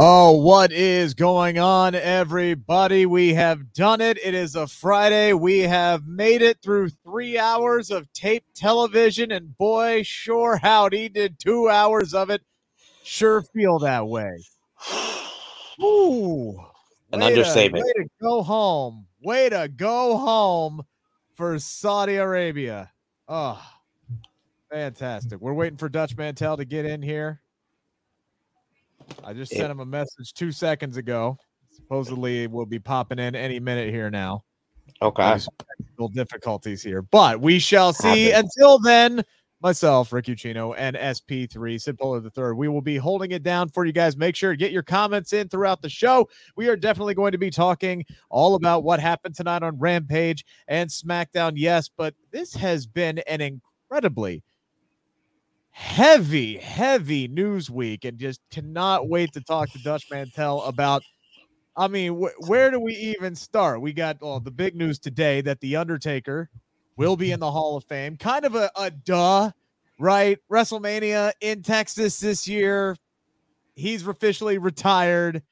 Oh, what is going on, everybody? We have done it. It is a Friday. We have made it through three hours of tape television, and boy, sure howdy, did two hours of it sure feel that way. Ooh, An understatement. To, way to go home. Way to go home for Saudi Arabia. Oh, fantastic. We're waiting for Dutch Mantell to get in here. I just sent him a message two seconds ago. Supposedly will be popping in any minute here now. Okay. Technical difficulties here, but we shall see. Until then, myself, Rick Ucchino, and SP3, Sid Pullar the Third, we will be holding it down for you guys. Make sure to get your comments in throughout the show. We are definitely going to be talking all about what happened tonight on Rampage and SmackDown. Yes, but this has been an incredibly heavy, heavy news week, and just cannot wait to talk to Dutch Mantell about. I mean, wh- where do we even start? We got well, the big news today that the Undertaker will be in the Hall of Fame. Kind of a, a duh, right? WrestleMania in Texas this year. He's officially retired.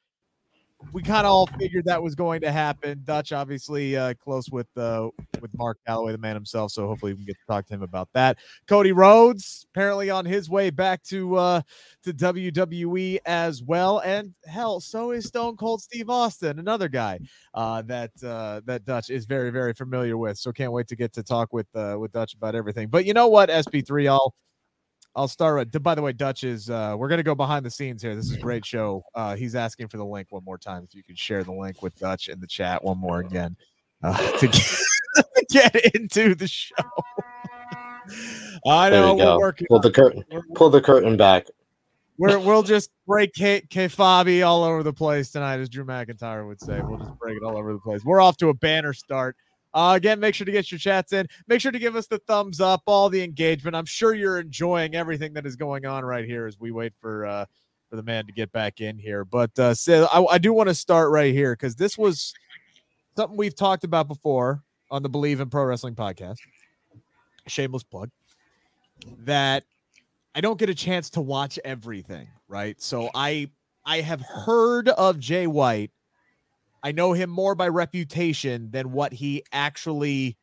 We kind of all figured that was going to happen. Dutch, obviously, uh, close with uh, with Mark Calaway, the man himself. So hopefully, we can get to talk to him about that. Cody Rhodes apparently on his way back to uh, to WWE as well, and hell, so is Stone Cold Steve Austin, another guy uh, that uh, that Dutch is very very familiar with. So can't wait to get to talk with uh, with Dutch about everything. But you know what, SP3, I'll I'll start with. By the way, Dutch is uh, we're gonna go behind the scenes here. This is a great show. Uh, he's asking for the link one more time. If you could share the link with Dutch in the chat one more again uh, to, get, to get into the show. I know we we're go. working. Pull the curtain. Pull the curtain back. we're, we'll just break K, kayfabe all over the place tonight, as Drew McIntyre would say. We'll just break it all over the place. We're off to a banner start. Uh, again, make sure to get your chats in. Make sure to give us the thumbs up, all the engagement. I'm sure you're enjoying everything that is going on right here as we wait for uh, for the man to get back in here. But uh, I, I do want to start right here because this was something we've talked about before on the Believe in Pro Wrestling podcast. Shameless plug. That I don't get a chance to watch everything, right? So I I have heard of Jay White. I know him more by reputation than what he actually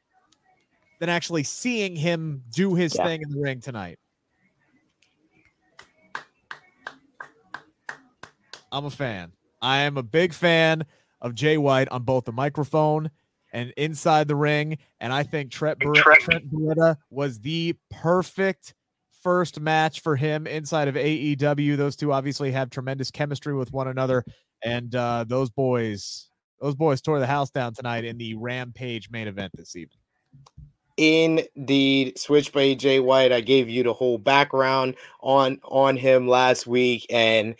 than actually seeing him do his Yeah. thing in the ring tonight. I'm a fan. I am a big fan of Jay White on both the microphone and inside the ring. And I think Trent, Ber- Trent Beretta was the perfect first match for him inside of AEW. Those two obviously have tremendous chemistry with one another. And uh, those boys, those boys tore the house down tonight in the Rampage main event this evening. Indeed, Switchblade Jay White. I gave you the whole background on on him last week, and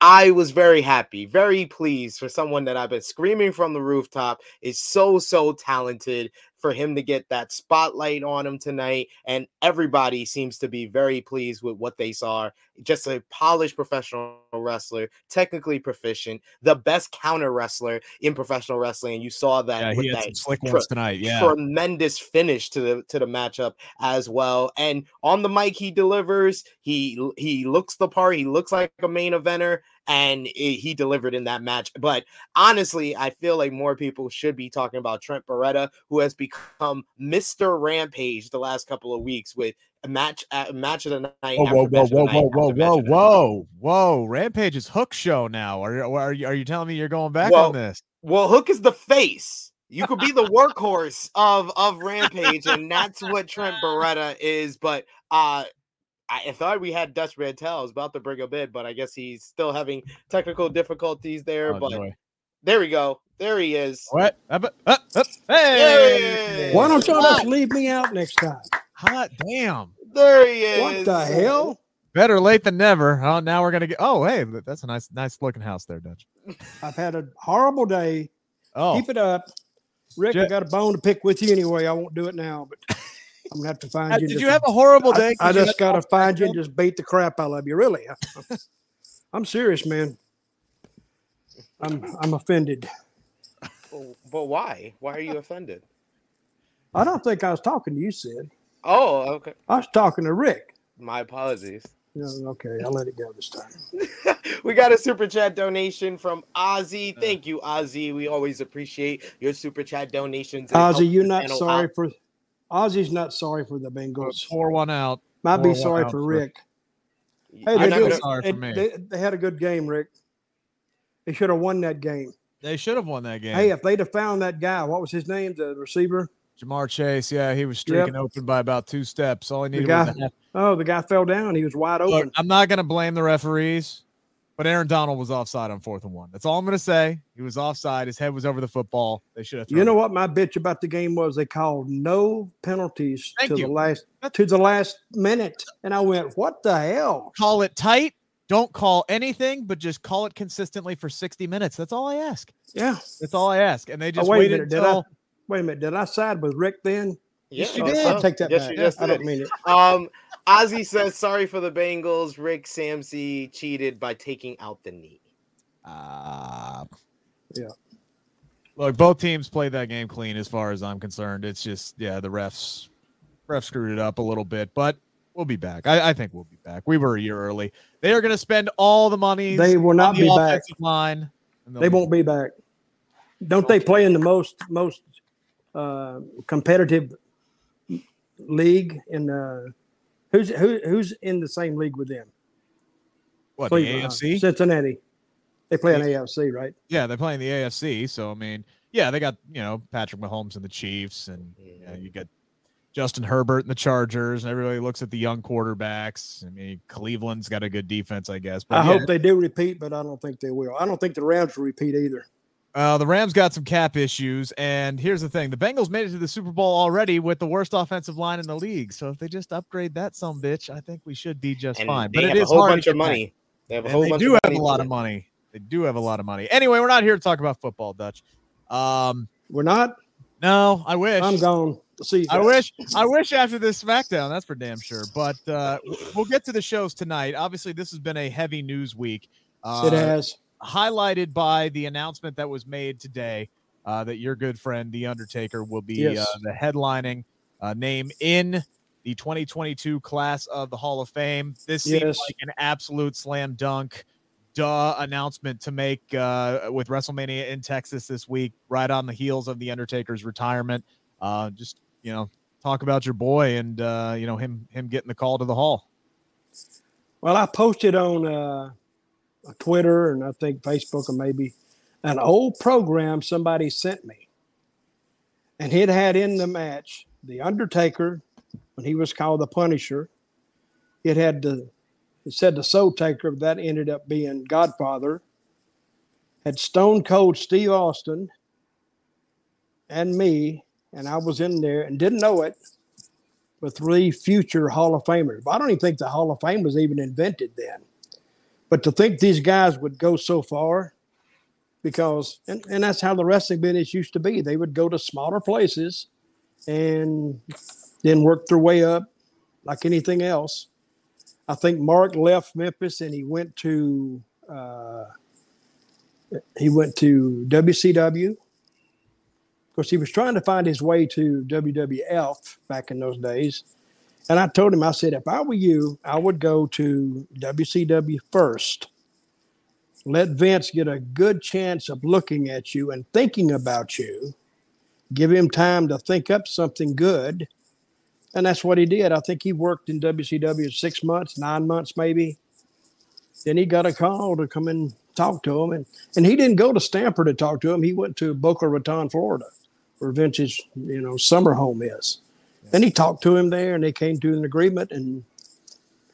I was very happy, very pleased for someone that I've been screaming from the rooftop is so so talented for him to get that spotlight on him tonight, and everybody seems to be very pleased with what they saw. Just a polished professional wrestler, technically proficient, the best counter wrestler in professional wrestling, and you saw that Yeah, with that slick ones tonight. Yeah. tremendous finish to the to the matchup as well. And on the mic, he delivers. He he looks the part. He looks like a main eventer, and he delivered in that match. But honestly, I feel like more people should be talking about Trent Beretta, who has become Mr. Rampage the last couple of weeks with match at match of the night. Whoa, after whoa, whoa, of the whoa, night whoa, after whoa, match whoa, of the whoa, whoa! Rampage's hook show now. Are you, are you are you telling me you're going back Well, on this? Well, Hook is the face. You could be the workhorse of of Rampage, and that's what Trent Beretta is. But uh I I thought we had Dutch Mantell. I was about to bring him in, but I guess he's still having technical difficulties there. Oh, but joy. there we go. There he is. What? Up, up, up, up. Hey! Yay! Why don't y'all just leave me out next time? hot damn! There he is. What the hell? Better late than never. Oh, now we're gonna get. Oh, hey, that's a nice, nice looking house there, Dutch. I've had a horrible day. Oh, Keep it up. Rick, I got a bone to pick with you anyway. I won't do it now, but I'm gonna have to find Uh, you. did just- you have a horrible day? I, you just had- gotta find you and just beat the crap out of you. Really, I, I'm serious, man. I'm I'm offended. But why? Why are you offended? I don't think I was talking to you, Sid. Oh, okay. I was talking to Rick. My apologies. Yeah, okay, I'll let it go this time. we got a super chat donation from Ozzy. Thank you, Ozzy. We always appreciate your super chat donations. It Ozzy, you're not sorry out. for Ozzy's not sorry for the Bengals. pour one out. Might pour be sorry out for for- Rick. Hey, they, not sorry they, for me. they, they had a good game, Rick. They should have won that game. They should have won that game. Hey, if they'd have found that guy, what was his name? The receiver? Ja'Marr Chase, yeah, he was streaking open by about two steps. All he needed guy- was. Oh, the guy fell down. He was wide Look, open. I'm not going to blame the referees, but Aaron Donald was offside on fourth and one. That's all I'm going to say. He was offside. His head was over the football. They should have. You know it. what my bitch about the game was? They called no penalties Thank to you. the last to the last minute, and I went, "What the hell?" Call it tight. Don't call anything, but just call it consistently for 60 minutes. That's all I ask. Yeah. That's all I ask. And they oh, just oh, wait waited minute. Until. I? Wait a minute. Did I side with Rick then? Yes, you Oh, did. I'll take that Yes, back. you just I don't mean it. Um, Ozzy says sorry for the Bengals. Rick Samsey cheated by taking out the knee. Uh, Yeah. Look, both teams played that game clean as far as I'm concerned. It's just, yeah, the refs refs screwed it up a little bit, but we'll be back. I, I think we'll be back. We were a year early. They are going to spend all the money. They will on not the be back. line. they'll They be- won't be back. Don't they play in the most most uh, competitive league in uh, who's who, who's in the same league with them? what the Cleveland, huh? AFC? Cincinnati. They play in the AFC, right? Yeah, they're playing the AFC. So I mean, yeah, they got you know Patrick Mahomes and the Chiefs, and you, know, you got Justin Herbert and the Chargers, and everybody looks at the young quarterbacks. I mean, Cleveland's got a good defense, I guess. But I yeah, hope they do repeat, but I don't think they will. I don't think the Rams will repeat either. Uh, the Rams got some cap issues, and here's the thing: the Bengals made it to the Super Bowl already with the worst offensive line in the league. So if they just upgrade that some bitch, I think we should be just And fine. But it is a whole hard bunch of money. They have a And whole they bunch do of have money a lot of money. They do have a lot of money. Anyway, we're not here to talk about football, Dutch. Um, We're not. no, I wish. I'm gone. See, you I wish I wish after this SmackDown, that's for damn sure. But uh, we'll get to the shows tonight. Obviously, this has been a heavy news week. Uh, it has. Highlighted by the announcement that was made today uh, that your good friend the Undertaker will be Yes. uh, the headlining uh, name in the 2022 class of the Hall of Fame. This seems like an absolute slam dunk. Duh announcement to make uh, with WrestleMania in Texas this week, right on the heels of the Undertaker's retirement. Uh, just you know, talk about your boy and uh, you know him him getting the call to the Hall. Well, I posted on uh, Uh, Twitter and I think Facebook or maybe an old program somebody sent me. And it had in the match The Undertaker, when he was called the Punisher. It had the, it said the Soul Taker, but that ended up being Godfather. Had Stone Cold Steve Austin and me, and I was in there and didn't know it with three future Hall of Famers. But I don't even think the Hall of Fame was even invented then. But to think these guys would go so far, because and, and that's how the wrestling business used to be. They would go to smaller places and then work their way up like anything else. I think Mark left Memphis and he went to uh, he went to WCW. Of course, he was trying to find his way to WWF back in those days. And I told him, I said, if I were you, I would go to WCW first. Let Vince get a good chance of looking at you and thinking about you. Give him time to think up something good. And that's what he did. I think he worked in WCW six months, nine months maybe. Then he got a call to come and talk to him. And, and he didn't go to Stamford to talk to him. He went to Boca Raton, Florida, where Vince's, you know, summer home is. And he talked to him there and they came to an agreement. And,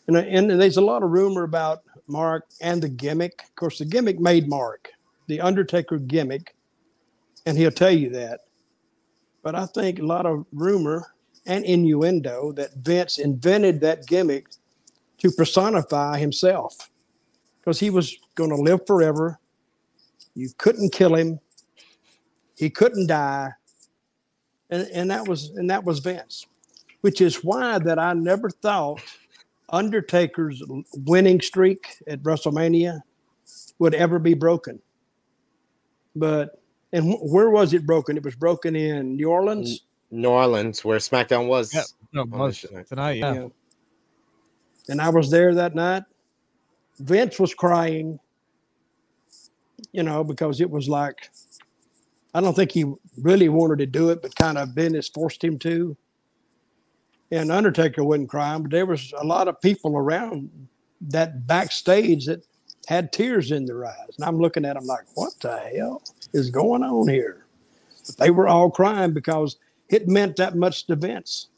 and, and there's a lot of rumor about Mark and the gimmick. Of course, the gimmick made Mark, the Undertaker gimmick. And he'll tell you that. But I think a lot of rumor and innuendo that Vince invented that gimmick to personify himself because he was going to live forever. You couldn't kill him. He couldn't die. And, and that was and that was Vince, which is why that I never thought Undertaker's winning streak at WrestleMania would ever be broken. But and where was it broken? It was broken in New Orleans. New Orleans, where SmackDown was. Yeah, no, was tonight. Yeah. yeah. And I was there that night. Vince was crying, you know, because it was like, I don't think he really wanted to do it, but kind of business forced him to. And Undertaker wasn't crying, but there was a lot of people around that backstage that had tears in their eyes. And I'm looking at them like, what the hell is going on here? But they were all crying because – it meant that much to Vince.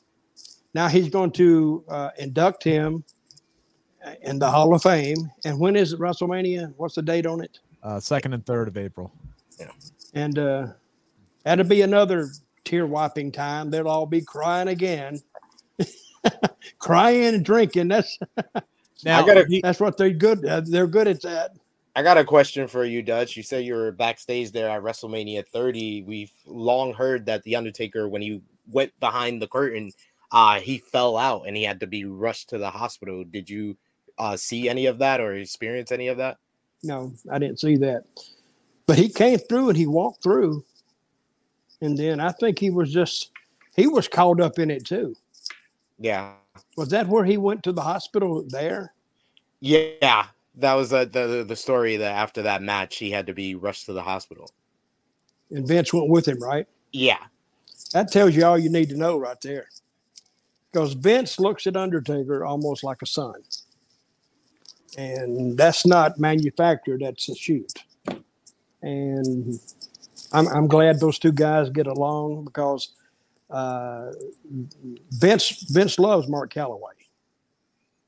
Now he's going to uh, induct him in the Hall of Fame. And when is it WrestleMania? What's the date on it? Uh, second and third of April. Yeah. And uh, that'll be another tear wiping time. They'll all be crying again. crying and drinking. That's now gotta, that's what they're good. Uh, they're good at that. I got a question for you, Dutch. You say you were backstage there at WrestleMania 30. We've long heard that the Undertaker, when he went behind the curtain, uh, he fell out and he had to be rushed to the hospital. Did you uh, see any of that or experience any of that? No, I didn't see that. But he came through and he walked through, and then I think he was just he was caught up in it too. Yeah. Was that where he went to the hospital there? Yeah, that was uh, the the story that after that match he had to be rushed to the hospital. And Vince went with him, right? Yeah. That tells you all you need to know right there. Because Vince looks at Undertaker almost like a son. And that's not manufactured, that's a shoot. And I'm, I'm glad those two guys get along because uh, Vince Vince loves Mark Calaway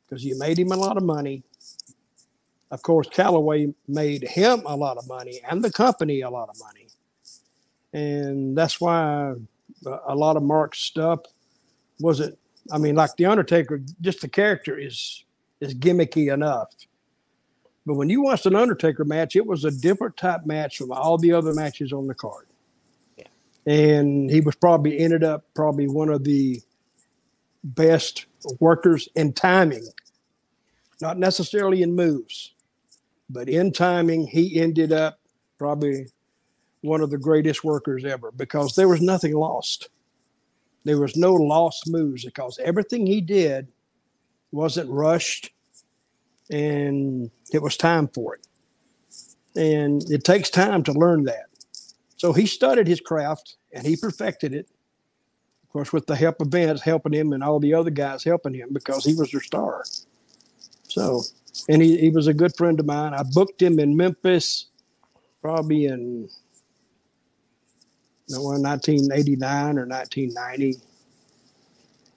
because you made him a lot of money of course, Calaway made him a lot of money and the company a lot of money. And that's why a lot of Mark's stuff wasn't, I mean, like The Undertaker, just the character is is gimmicky enough. But when you watched an Undertaker match, it was a different type match from all the other matches on the card. Yeah. And he was probably ended up probably one of the best workers in timing, not necessarily in moves. But in timing, he ended up probably one of the greatest workers ever because there was nothing lost. There was no lost moves because everything he did wasn't rushed and it was time for it. And it takes time to learn that. So he studied his craft and he perfected it. Of course, with the help of Vince helping him and all the other guys helping him because he was their star. So and he, he was a good friend of mine. I booked him in Memphis, probably in no, 1989 or 1990.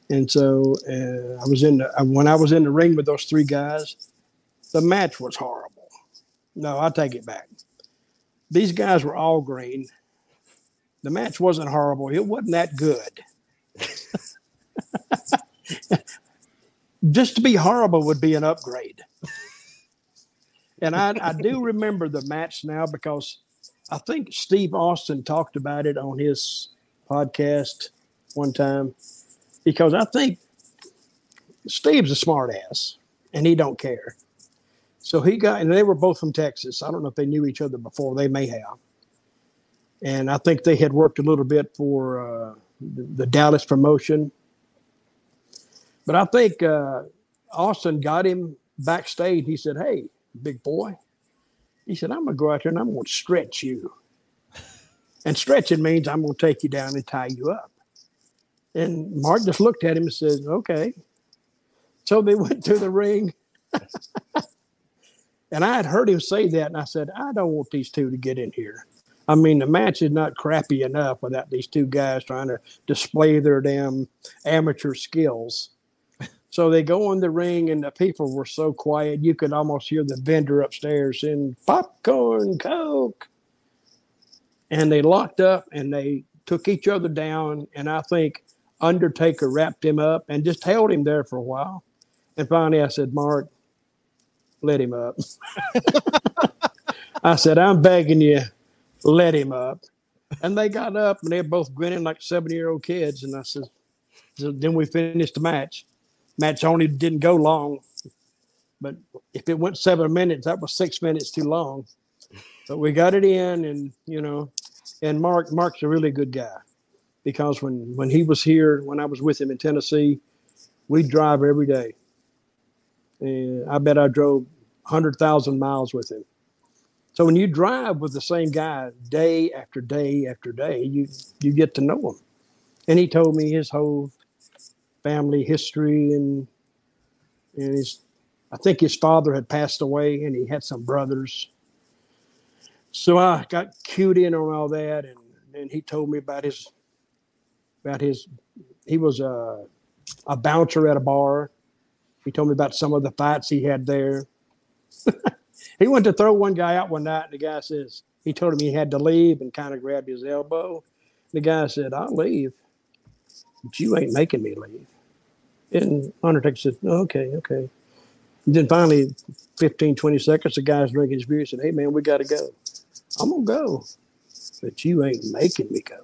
And so uh, I was in the, when I was in the ring with those three guys, the match was horrible. No, I take it back. These guys were all green. The match wasn't horrible. It wasn't that good. Just to be horrible would be an upgrade and I, I do remember the match now because I think Steve Austin talked about it on his podcast one time because I think Steve's a smart ass and he don't care. So he got, and they were both from Texas. I don't know if they knew each other before. They may have. And I think they had worked a little bit for uh, the, the, Dallas promotion. But I think uh, Austin got him backstage. He said, Hey, big boy. He said, I'm going to go out there and I'm going to stretch you. And stretching means I'm going to take you down and tie you up. And Mark just looked at him and said, okay. So they went to the ring. and I had heard him say that. And I said, I don't want these two to get in here. I mean, the match is not crappy enough without these two guys trying to display their damn amateur skills. So they go in the ring, and the people were so quiet you could almost hear the vendor upstairs saying popcorn, coke. And they locked up and they took each other down. And I think Undertaker wrapped him up and just held him there for a while. And finally, I said, Mark, let him up. I said, I'm begging you, let him up. And they got up and they're both grinning like seven year old kids. And I said, so then we finished the match. Match only didn't go long, but if it went seven minutes, that was six minutes too long. But we got it in, and you know, and Mark Mark's a really good guy because when when he was here, when I was with him in Tennessee, we drive every day, and I bet I drove hundred thousand miles with him. So when you drive with the same guy day after day after day, you you get to know him. And he told me his whole family history and and his I think his father had passed away and he had some brothers. So I got cued in on all that and then he told me about his about his he was a a bouncer at a bar. He told me about some of the fights he had there. he went to throw one guy out one night and the guy says he told him he had to leave and kind of grabbed his elbow. The guy said, I'll leave but you ain't making me leave. And Undertaker said, okay, okay. And then finally, 15, 20 seconds, the guy's drinking his beer. Said, hey, man, we got to go. I'm to go, but you ain't making me go.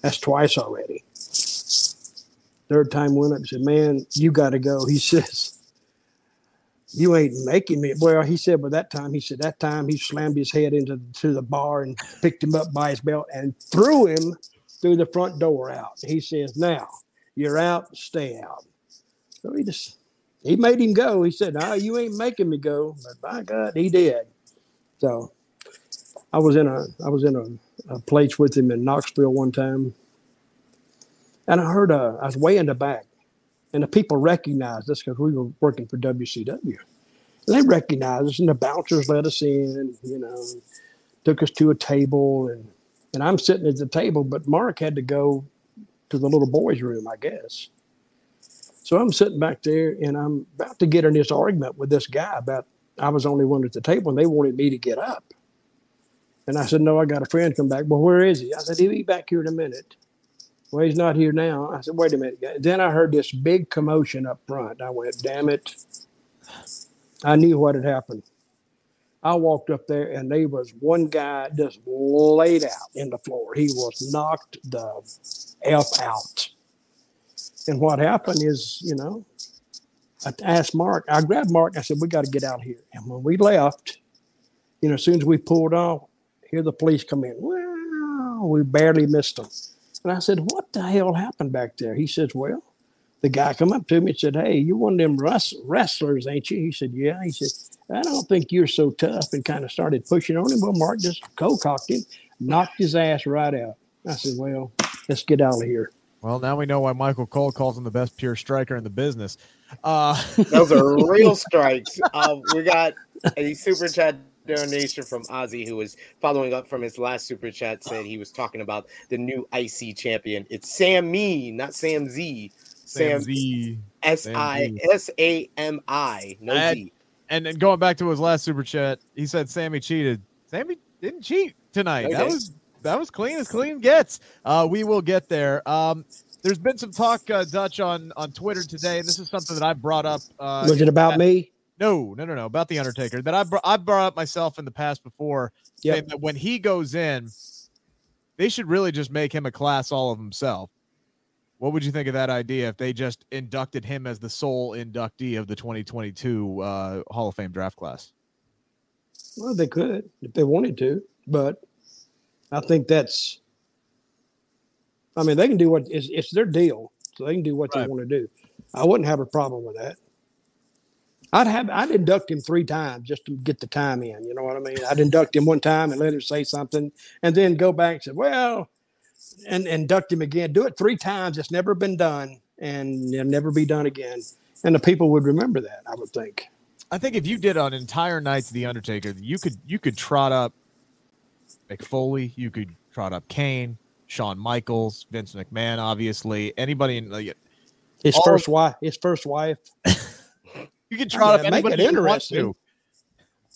That's twice already. Third time went up and said, man, you got to go. He says, you ain't making me. Well, he said, but that time, he said, that time he slammed his head into to the bar and picked him up by his belt and threw him through the front door out. He says, Now you're out, stay out. So he just he made him go. He said, No, you ain't making me go. But by God, he did. So I was in a I was in a, a place with him in Knoxville one time. And I heard I was way in the back. And the people recognized us because we were working for WCW. And they recognized us and the bouncers let us in, you know, took us to a table and and I'm sitting at the table, but Mark had to go to the little boys' room, I guess. So I'm sitting back there and I'm about to get in this argument with this guy about I was the only one at the table and they wanted me to get up. And I said, No, I got a friend come back. Well, where is he? I said, He'll be back here in a minute. Well, he's not here now. I said, Wait a minute. Then I heard this big commotion up front. I went, Damn it. I knew what had happened. I walked up there and there was one guy just laid out in the floor. He was knocked the F out. And what happened is, you know, I asked Mark, I grabbed Mark, I said, We got to get out of here. And when we left, you know, as soon as we pulled off, here the police come in. Well, we barely missed them. And I said, What the hell happened back there? He says, Well, the guy come up to me and said, Hey, you one of them wrestlers, ain't you? He said, Yeah. He said, I don't think you're so tough and kind of started pushing on him. Well, Mark just cold cocked him, knocked his ass right out. I said, Well, let's get out of here. Well, now we know why Michael Cole calls him the best pure striker in the business. Uh, Those are real strikes. Uh, we got a super chat donation from Ozzy, who was following up from his last super chat, said he was talking about the new IC champion. It's Sam Me, not Sam Z. Sam Z. S I S A M I. No and, Z. And then going back to his last super chat, he said Sammy cheated. Sammy didn't cheat tonight. Okay. That was that was clean as clean gets. Uh, we will get there. Um, there's been some talk, uh, Dutch, on on Twitter today, and this is something that I brought up. Uh, was it about that, me? No, no, no, no. About the Undertaker that I br- I brought up myself in the past before. Yeah. That when he goes in, they should really just make him a class all of himself. What would you think of that idea if they just inducted him as the sole inductee of the 2022 uh, Hall of Fame draft class? Well, they could if they wanted to, but I think that's. I mean, they can do what it's, it's their deal, so they can do what right. they want to do. I wouldn't have a problem with that. I'd have I'd induct him three times just to get the time in. You know what I mean? I'd induct him one time and let him say something, and then go back and say, "Well, and induct him again. Do it three times. It's never been done, and it'll never be done again. And the people would remember that. I would think. I think if you did an entire night to the Undertaker, you could you could trot up Mick Foley, you could trot up Kane, Shawn Michaels, Vince McMahon, obviously anybody in like His first wife. His first wife. you could trot up Yeah, make anybody it you want interesting. to.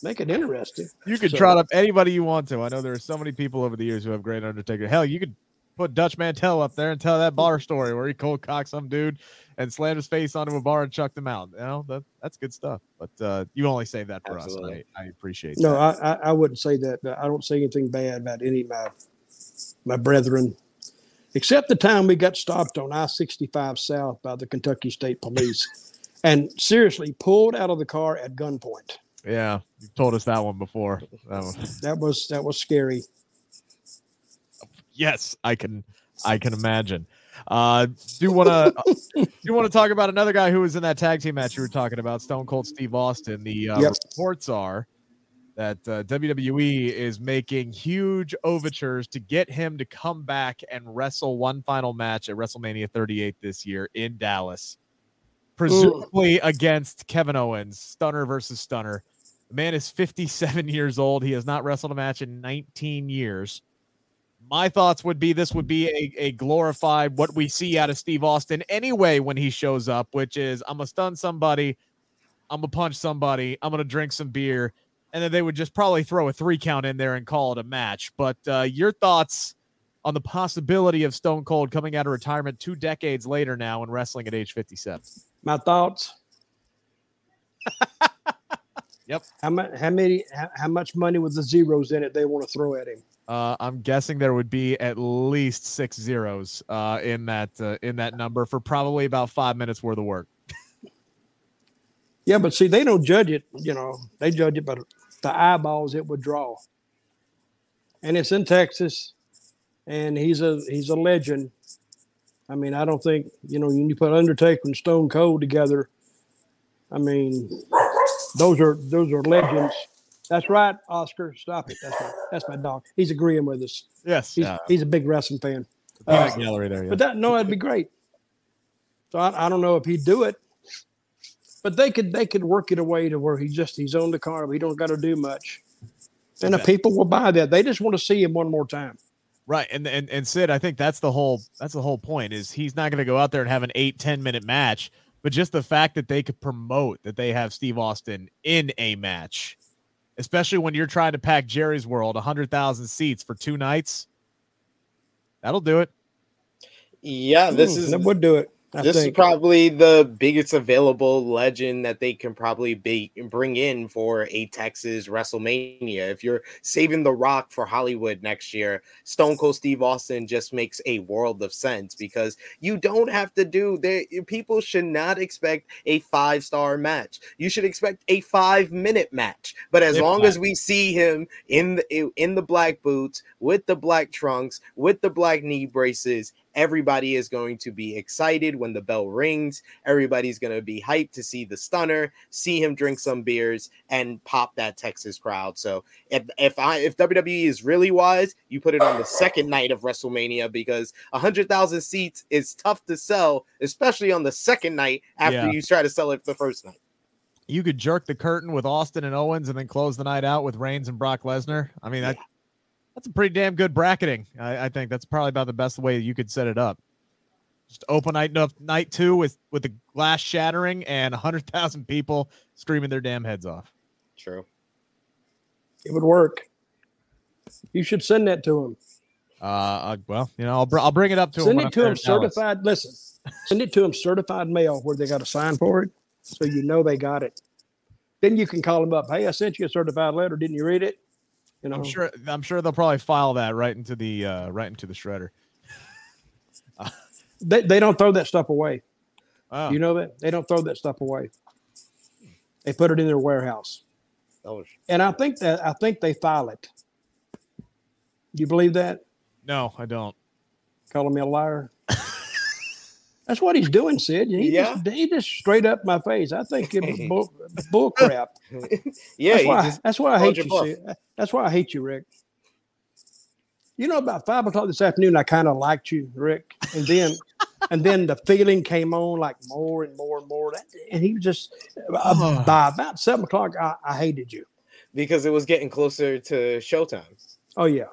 Make it interesting. You could So- trot up anybody you want to. I know there are so many people over the years who have great Undertaker. Hell, you could put Dutch Mantell up there and tell that bar story where he cold cocked some dude and slammed his face onto a bar and chucked him out. You know, that that's good stuff. But uh, you only say that for Absolutely. us. I, I appreciate No, that. I, I, I wouldn't say that. I don't say anything bad about any of my my brethren, except the time we got stopped on I sixty five South by the Kentucky State Police, and seriously pulled out of the car at gunpoint. Yeah, you've told us that one before. That one. That was that was scary. Yes, I can. I can imagine. Uh, do want to do want to talk about another guy who was in that tag team match you were talking about, Stone Cold Steve Austin. The uh, Yep. reports are that uh, WWE is making huge overtures to get him to come back and wrestle one final match at WrestleMania 38 this year in Dallas, presumably against Kevin Owens, Stunner versus Stunner. The man is 57 years old. He has not wrestled a match in 19 years my thoughts would be this would be a, a glorified what we see out of Steve Austin anyway when he shows up, which is I'm gonna stun somebody, I'm gonna punch somebody, I'm gonna drink some beer, and then they would just probably throw a three count in there and call it a match. But uh, your thoughts on the possibility of Stone Cold coming out of retirement two decades later now and wrestling at age 57? My thoughts. Yep. How much? How many? How, how much money with the zeros in it they want to throw at him? Uh, I'm guessing there would be at least six zeros uh, in that uh, in that number for probably about five minutes worth of work. Yeah, but see, they don't judge it. You know, they judge it by the eyeballs it would draw. And it's in Texas, and he's a he's a legend. I mean, I don't think you know when you put Undertaker and Stone Cold together. I mean, those are those are legends. That's right, Oscar. Stop it. That's my, that's my dog. He's agreeing with us. Yes, He's, yeah. he's a big wrestling fan. Peanut Uh, gallery there. Yeah. But that no, that'd be great. So I, I don't know if he'd do it, but they could they could work it away to where he just he's on the car. But he don't got to do much, and the people will buy that. They just want to see him one more time. Right, and and and Sid, I think that's the whole that's the whole point is he's not going to go out there and have an eight ten minute match, but just the fact that they could promote that they have Steve Austin in a match, especially when you're trying to pack Jerry's World hundred thousand seats for two nights, that'll do it. Yeah, this Mm, is that would do it. I this is probably the biggest available legend that they can probably be bring in for a Texas WrestleMania. If you're saving The Rock for Hollywood next year, Stone Cold Steve Austin just makes a world of sense because you don't have to do there. People should not expect a five star match. You should expect a five minute match. But as long that. as we see him in the in the black boots with the black trunks with the black knee braces everybody is going to be excited when the bell rings. Everybody's going to be hyped to see the stunner, see him drink some beers, and pop that Texas crowd. So if if I if WWE is really wise, you put it on the second night of WrestleMania because a hundred thousand seats is tough to sell, especially on the second night after Yeah. you try to sell it the first night. You could jerk the curtain with Austin and Owens, and then close the night out with Reigns and Brock Lesnar. I mean that. That's a pretty damn good bracketing. I, I think that's probably about the best way you could set it up. Just open night enough night two with with the glass shattering and hundred thousand people screaming their damn heads off. True. It would work. You should send that to him. Uh, uh, well, you know, I'll br- I'll bring it up to him. Send it to him in Dallas. certified. Listen, send it to him certified mail where they got to sign for it, so you know they got it. Then you can call them up. Hey, I sent you a certified letter. Didn't you read it? You know, I'm sure. I'm sure they'll probably file that right into the uh, right into the shredder. they, they don't throw that stuff away. Oh, You know that they don't throw that stuff away. They put it in their warehouse, That was and I think that I think they file it. You believe that? no, I don't. Calling me a liar. That's what he's doing, Sid. He, Yeah. just, he just straight up my face. I think it was bull, bull crap. yeah. that's why. just that's why I hate you. Sid. That's why I hate you, Rick. you know, about five o'clock this afternoon, I kind of liked you, Rick, and then, and then the feeling came on like more and more and more, and he was just uh, by about seven o'clock, I, I hated you. because it was getting closer to showtime. Oh yeah.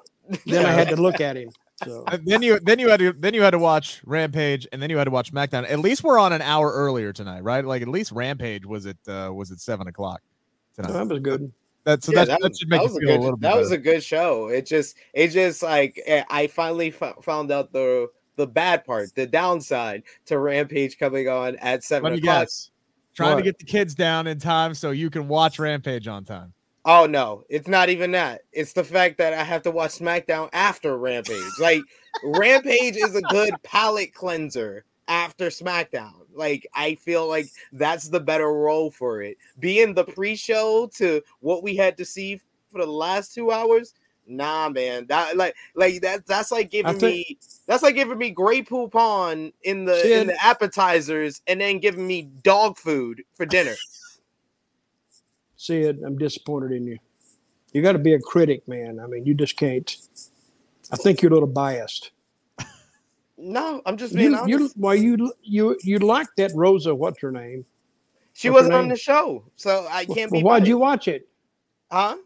Then I had to look at him. So then you then you had to then you had to watch Rampage and then you had to watch SmackDown. At least we're on an hour earlier tonight, right? Like at least Rampage was at uh, was at seven o'clock tonight. that was good. That so Yeah, that, that, should that make was you a feel a, good. little bit. that was better. a good show. It just, it just like eh, I finally f- found out the the bad part, the downside to Rampage coming on at seven Let o'clock. guess. Trying to get the kids down in time so you can watch Rampage on time. Oh no, it's not even that. It's the fact that I have to watch SmackDown after Rampage. Like Rampage is a good palate cleanser after SmackDown. Like I feel like that's the better role for it. Being the pre-show to what we had to see for the last two hours. Nah, man. That like like that that's like giving think- me that's like giving me Grey Poupon in the Sid. in the appetizers and then giving me dog food for dinner. Sid, I'm disappointed in you. You got to be a critic, man. I mean, you just can't. I think you're a little biased. No, I'm just being You, honest. you, well, you, you, you like that Rosa? What's her name? She What's wasn't on the show, so I can't Well, be. why'd biased. you watch it? Huh?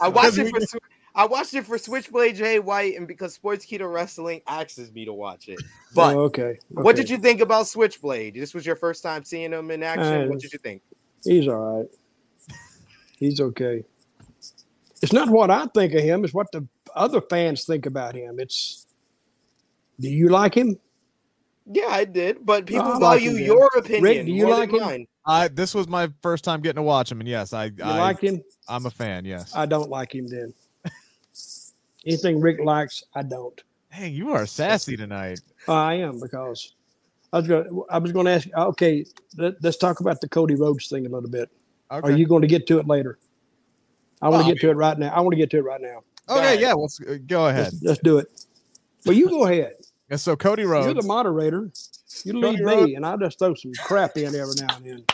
I watched it for. I watched it for Switchblade Jay White, and because Sportskeeda Wrestling asks me to watch it. But oh, okay. what did you think about Switchblade? This was your first time seeing him in action. Uh, what did you think? He's all right. He's okay. It's not what I think of him; it's what the other fans think about him. It's. Do you like him? Yeah, I did, but people I like value him, man. your opinion. do you more like than him? mine. I this was my first time getting to watch him, and yes, I You I like him? I'm a fan. Yes. I don't like him. Then anything Rick likes, I don't. Hey, you are sassy tonight. I am because I was going. I was going to ask. Okay, let, us talk about the Cody Rhodes thing a little bit. Okay. Are you going to get to it later? I want to I get to it right now. I want to get to it right now. okay? Yeah. Let's uh, go ahead. Let's, let's do it. Well, you go ahead. Yeah, so Cody Rhodes. You're the moderator. You Cody lead Rhodes. me, and I'll just throw some crap in every now and then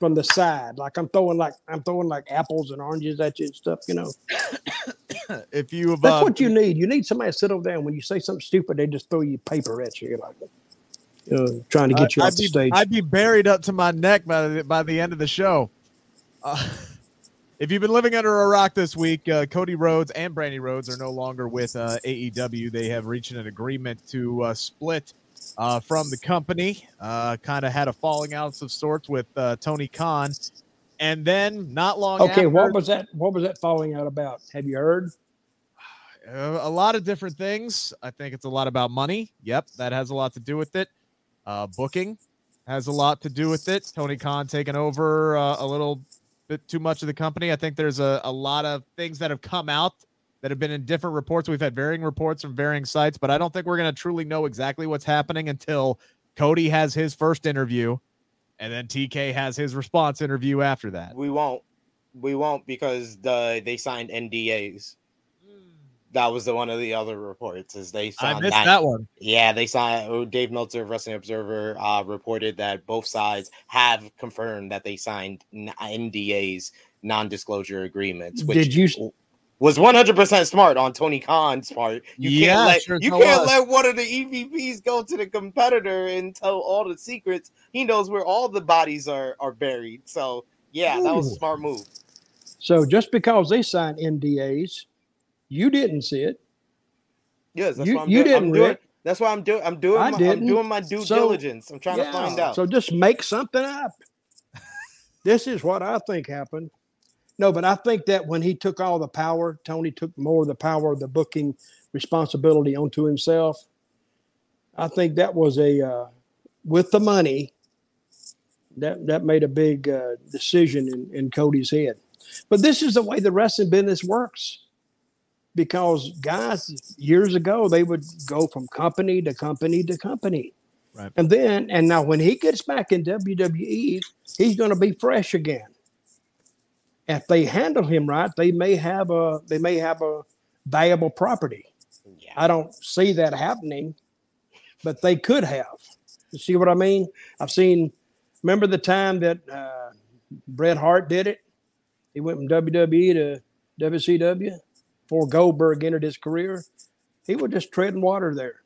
from the side, like I'm throwing like I'm throwing like apples and oranges at you and stuff. You know, if you have, that's uh, what you need. You need somebody to sit over there, and when you say something stupid, they just throw you paper at you, You're like you know, trying to get you I- off I'd the be, stage. I'd be buried up to my neck by the, by the end of the show. Uh, if you've been living under a rock this week, uh, Cody Rhodes and Brandi Rhodes are no longer with uh, AEW. They have reached an agreement to uh, split uh, from the company. Uh, kind of had a falling out of sorts with uh, Tony Khan, and then not long okay, after, what was that? What was that falling out about? Have you heard? Uh, a lot of different things. I think it's a lot about money. Yep, that has a lot to do with it. Uh, booking has a lot to do with it. Tony Khan taking over uh, a little bit too much of the company. I think there's a, a lot of things that have come out that have been in different reports. We've had varying reports from varying sites, but I don't think we're going to truly know exactly what's happening until Cody has his first interview and then TK has his response interview after that. We won't. We won't because the they signed NDAs. That was the one of the other reports. Is they I signed missed that. that one. Yeah, they signed. oh, Dave Meltzer of Wrestling Observer uh, reported that both sides have confirmed that they signed NDAs, non-disclosure agreements. Which Did you? was 100% smart on Tony Khan's part. You Yeah, can't let sure you can't let one of the EVPs go to the competitor and tell all the secrets. He knows where all the bodies are are buried. So yeah, that was a smart move. So just because they signed NDAs, you didn't see it. Yes, that's You- what I'm you doing. I'm didn't, doing. Rick. That's what I'm doing. I'm doing. I My, I'm doing my due So- diligence. I'm trying to find out. So just make something up. this is what I think happened. No, but I think that when he took all the power, Tony took more of the power of the booking responsibility onto himself. I think that was a uh, with the money that that made a big uh, decision in, in Cody's head. But this is the way the wrestling business works. Because guys, years ago, they would go from company to company to company. Right. And then, and now when he gets back in WWE, he's going to be fresh again. If they handle him right, they may have a they may have a valuable property. yeah. I don't see that happening, but they could have. You see what I mean? I've seen. Remember the time that uh, Bret Hart did it? He went from WWE to WCW. Before Goldberg entered his career, he was just treading water there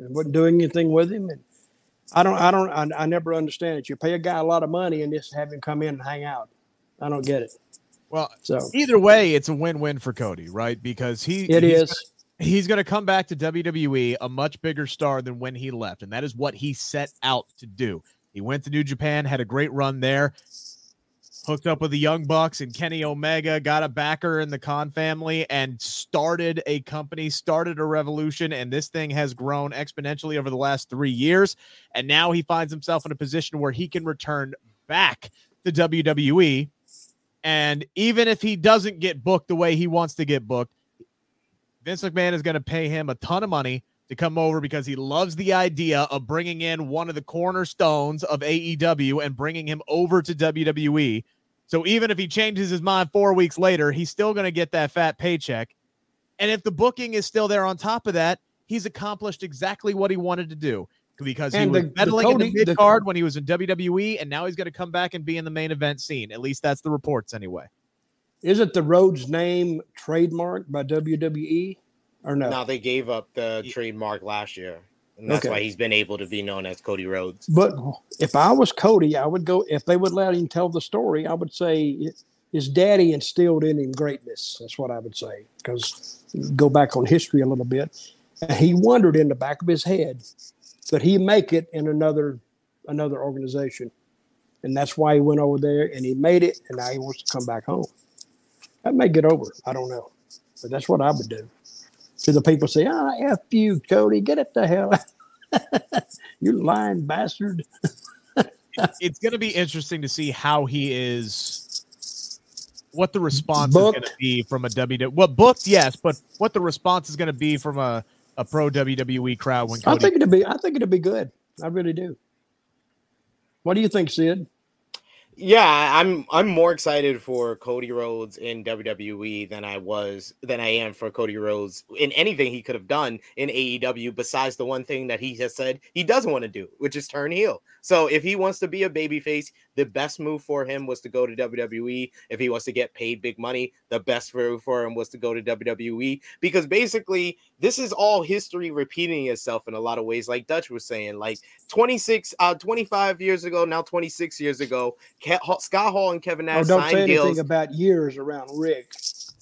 and wasn't doing anything with him. And I don't, I don't, I, I never understand it. You pay a guy a lot of money and just have him come in and hang out. I don't get it. Well, So either way, it's a win-win for Cody, right? Because he it he's is. he's going to come back to WWE a much bigger star than when he left. And that is what he set out to do. He went to New Japan, had a great run there, hooked up with the Young Bucks and Kenny Omega, got a backer in the Khan family, and started a company, started a revolution. And this thing has grown exponentially over the last three years. And now he finds himself in a position where he can return back to WWE. And even if he doesn't get booked the way he wants to get booked, Vince McMahon is going to pay him a ton of money to come over because he loves the idea of bringing in one of the cornerstones of AEW and bringing him over to WWE. So even if he changes his mind four weeks later, he's still going to get that fat paycheck. And if the booking is still there on top of that, he's accomplished exactly what he wanted to do because he And was the- the meddling in Cody- the the- mid card when he was in WWE, and now he's going to come back and be in the main event scene. At least that's the reports, anyway. Isn't the Rhodes name trademarked by WWE or no? Now they gave up the Ye- trademark last year, and that's Okay. why he's been able to be known as Cody Rhodes. But if I was Cody, I would go. If they would let him tell the story, I would say his daddy instilled in him greatness. That's what I would say. Because go back on history a little bit, he wondered in the back of his head that he make it in another another organization, and that's why he went over there and he made it, and now he wants to come back home. That may get over. I don't know, but that's what I would do. To the people say, "Ah, f you, Cody, get it the hell." out." you lying bastard. it's going to be interesting to see how he is what the response is going to be from a WWE. Well, booked, yes, but what the response is going to be from a, a pro WWE crowd when Cody- I think it'll be. I think it'd be good. I really do. What do you think, Sid? Yeah, I'm I'm more excited for Cody Rhodes in WWE than I was than I am for Cody Rhodes in anything he could have done in AEW besides the one thing that he has said he doesn't want to do, which is turn heel. So if he wants to be a babyface, the best move for him was to go to WWE. If he wants to get paid big money, the best move for him was to go to WWE because basically this is all history repeating itself in a lot of ways like Dutch was saying like 26 uh 25 years ago, now 26 years ago, Ke- Scott Hall and Kevin Nash Oh, Nash don't say anything deals, about years around Rick.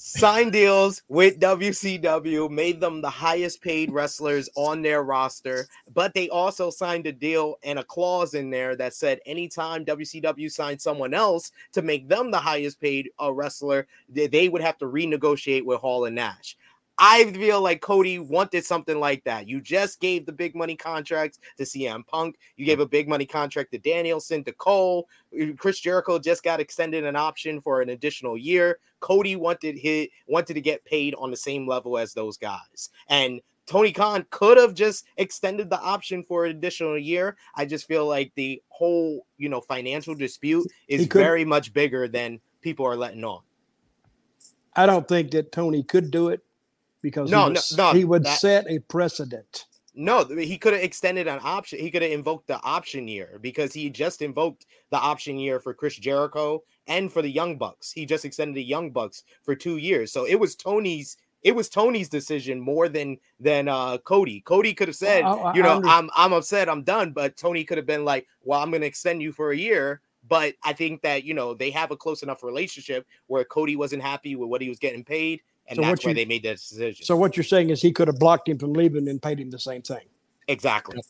Signed deals with WCW, made them the highest paid wrestlers on their roster, but they also signed a deal and a clause in there that said anytime WCW signed someone else to make them the highest paid uh, wrestler, they, they would have to renegotiate with Hall and Nash. I feel like Cody wanted something like that. You just gave the big money contracts to CM Punk. You gave a big money contract to Danielson, to Cole. Chris Jericho just got extended an option for an additional year. Cody wanted hit wanted to get paid on the same level as those guys. And Tony Khan could have just extended the option for an additional year. I just feel like the whole, you know, financial dispute is very much bigger than people are letting on. I don't think that Tony could do it because No, he, no, would, no, he would that- set a precedent. No, he could have extended an option. He could have invoked the option year because he just invoked the option year for Chris Jericho and for the Young Bucks. He just extended the Young Bucks for two years. So it was Tony's. It was Tony's decision more than than uh Cody. Cody could have said, I- I- you know, I'm I'm upset, I'm done. But Tony could have been like, well, I'm going to extend you for a year. But I think that you know they have a close enough relationship where Cody wasn't happy with what he was getting paid, and So that's what why you- they made that decision. So what you're saying is he could have blocked him from leaving and paid him the same thing. exactly,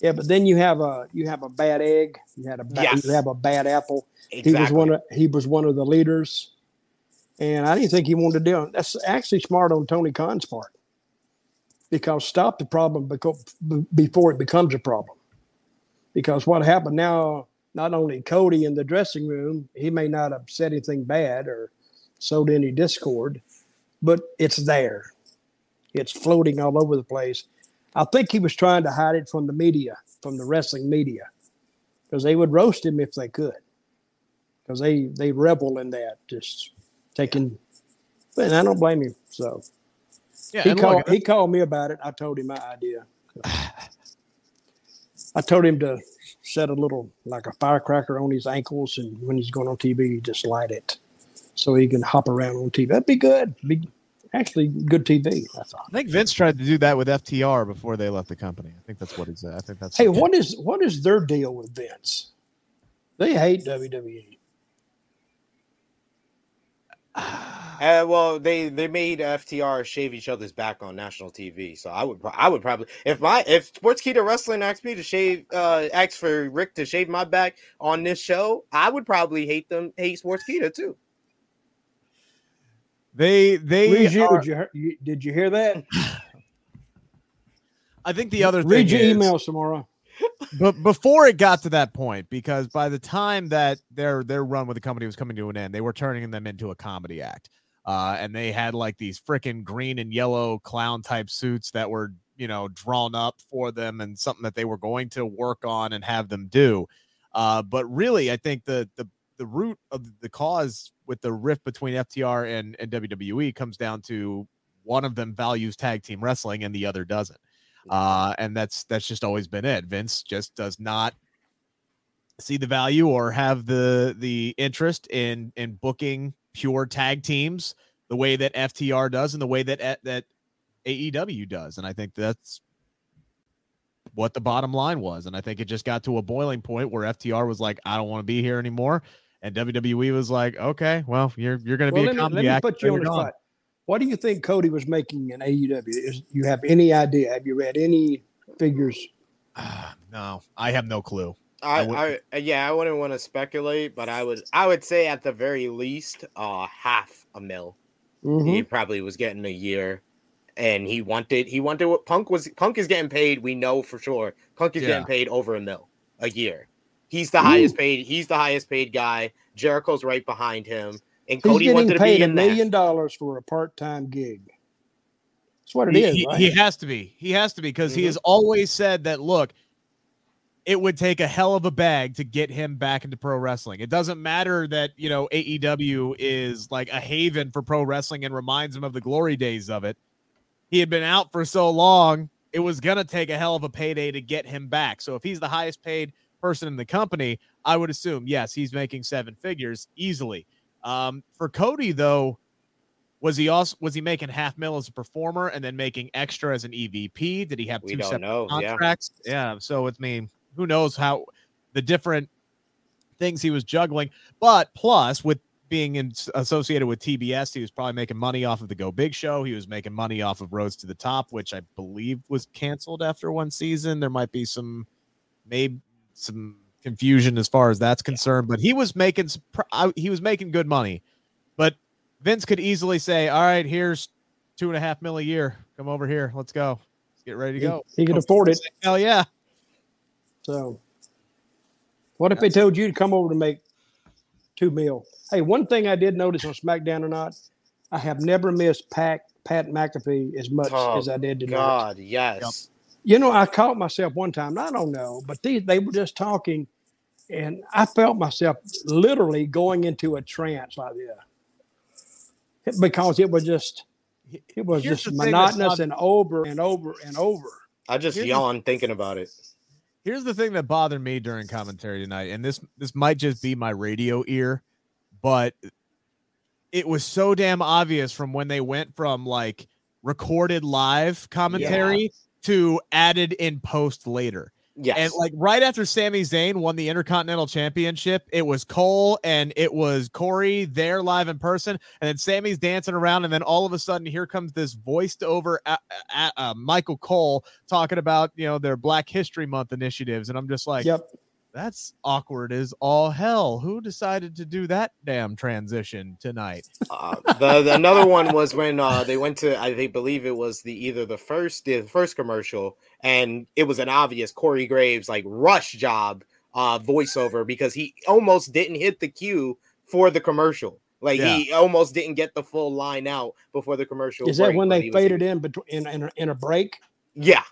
Yeah, but then you have a you have a bad egg. You had a bad, Yes. you have a bad apple. exactly. He was one of he was one of the leaders, and I didn't think he wanted to do it. That's actually smart on Tony Khan's part, because stop the problem before it becomes a problem. Because what happened now, not only Cody in the dressing room, he may not have said anything bad or sowed any discord, but it's there. It's floating all over the place. I think he was trying to hide it from the media, from the wrestling media, because they would roast him if they could because they they revel in that, just taking. And I don't blame him. So Yeah, he called he called me about it. I told him my idea. I told him to set a little like a firecracker on his ankles, and when he's going on TV, just light it so he can hop around on TV. That'd be good. Be, actually good TV. That's all. I think Vince tried to do that with FTR before they left the company. I think that's what he said. I think that's Hey, what is what is their deal with Vince? They hate. WWE. Uh, well, they they made FTR shave each other's back on national TV, so I would I would probably if my if Sports Sportskeeda Wrestling asked me to shave uh asked for Rick to shave my back on this show, I would probably hate them hate Sports Sportskeeda too. They they Read you, are- did, you, hear- did you hear that? I think the other thing Read your is- email, Samora. but before it got to that point, because by the time that their their run with the company was coming to an end, they were turning them into a comedy act. Uh, and they had like these freaking green and yellow clown type suits that were, you know, drawn up for them and something that they were going to work on and have them do. Uh, but really, I think the the the root of the cause with the rift between FTR and, and WWE comes down to one of them values tag team wrestling and the other doesn't. Uh and that's that's just always been it. Vince just does not see the value or have the the interest in in booking pure tag teams the way that ftr does and the way that that aew does. And i think that's what the bottom line was. And i think it just got to a boiling point where ftr was like i don't want to be here anymore and wwe was like okay well you're you're going to Well, be let a me, let me put you on the spot. What do you think Cody was making in AEW? Is you have any idea? Have you read any figures? no i have no clue I I, I, yeah, I wouldn't want to speculate, but I would I would say at the very least uh half a mil. Mhm. He probably was getting a year, and he wanted he wanted what Punk was. Punk is getting paid. We know for sure. Punk is Yeah. getting paid over a mil a year. He's the highest paid. He's the highest paid guy. Jericho's right behind him, and He's Cody wanted getting to be a in that. million dollars for a part-time gig. That's what it he, is, he- right? he has to be. He has to be because he Mhm. has always said that. Look, it would take a hell of a bag to get him back into pro wrestling. It doesn't matter that you know AEW is like a haven for pro wrestling and reminds him of the glory days of it. He had been out for so long; it was gonna take a hell of a payday to get him back. So if he's the highest paid person in the company, I would assume yes, he's making seven figures easily. Um, for Cody though, was he also was he making half mil as a performer and then making extra as an EVP? Did he have We two separate know, yeah. contracts? Yeah. So it's mean, who knows how the different things he was juggling. But plus, with being in, associated with TBS, he was probably making money off of the Go Big Show. He was making money off of Rhodes to the Top, which I believe was canceled after one season. There might be some, maybe some confusion as far as that's concerned. But he was making some pr- I- he was making good money. But Vince could easily say, "All right, here's two and a half mil a year. Come over here. Let's go. Let's get ready to he, go." he could afford it. Hell yeah! So, what if they told you to come over to make two mil? Hey, one thing I did notice on SmackDown or not, I have never missed Pat Pat McAfee as much Oh, as I did tonight. God, yes. You know, I caught myself one time. I don't know, but they they were just talking, and I felt myself literally going into a trance like this because it was just it was Here's just the thing that's monotonous not- and over and over and over. I just Here's the- yawn thinking about it. Here's the thing that bothered me during commentary tonight, and this this might just be my radio ear, but it was so damn obvious from when they went from like recorded live commentary to added in post later. Yes. And like right after Sami Zayn won the Intercontinental Championship, it was Cole and it was Corey there live in person, and then Sami's dancing around, and then all of a sudden here comes this voiced over uh, uh, Michael Cole talking about you know their Black History Month initiatives, and I'm just like, Yep. That's awkward as all hell. Who decided to do that damn transition tonight? Uh, the, the- another one was when uh, they went to I think believe it was the either the first the first commercial and it was an obvious Corey Graves like rush job uh voiceover because he almost didn't hit the cue for the commercial. Like he almost didn't get the full line out before the commercial. Is that when they faded in between in, in, in a break? Yeah.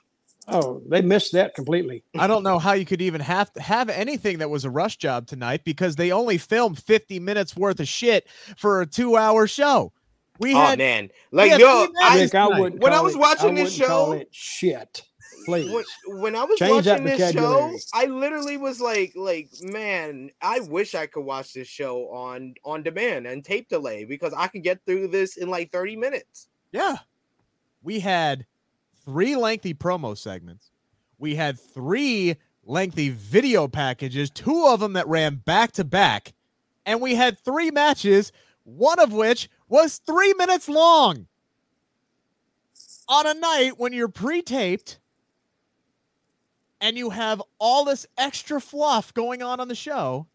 Oh, they missed that completely. I don't know how you could even have to have anything that was a rush job tonight because they only filmed 50 minutes worth of shit for a two hour show. We Oh had man. Like had yo, I, I wouldn't When I was it- watching I this wouldn't call show- it shit. Please. when, when I was Change watching this show. I literally was like, like, man, I wish I could watch this show on on demand and tape delay because I could get through this in like 30 minutes. Yeah. We had three lengthy promo segments. We had three lengthy video packages, two of them that ran back to back. And we had three matches, one of which was three minutes long. On a night when you're pre taped and you have all this extra fluff going on on the show,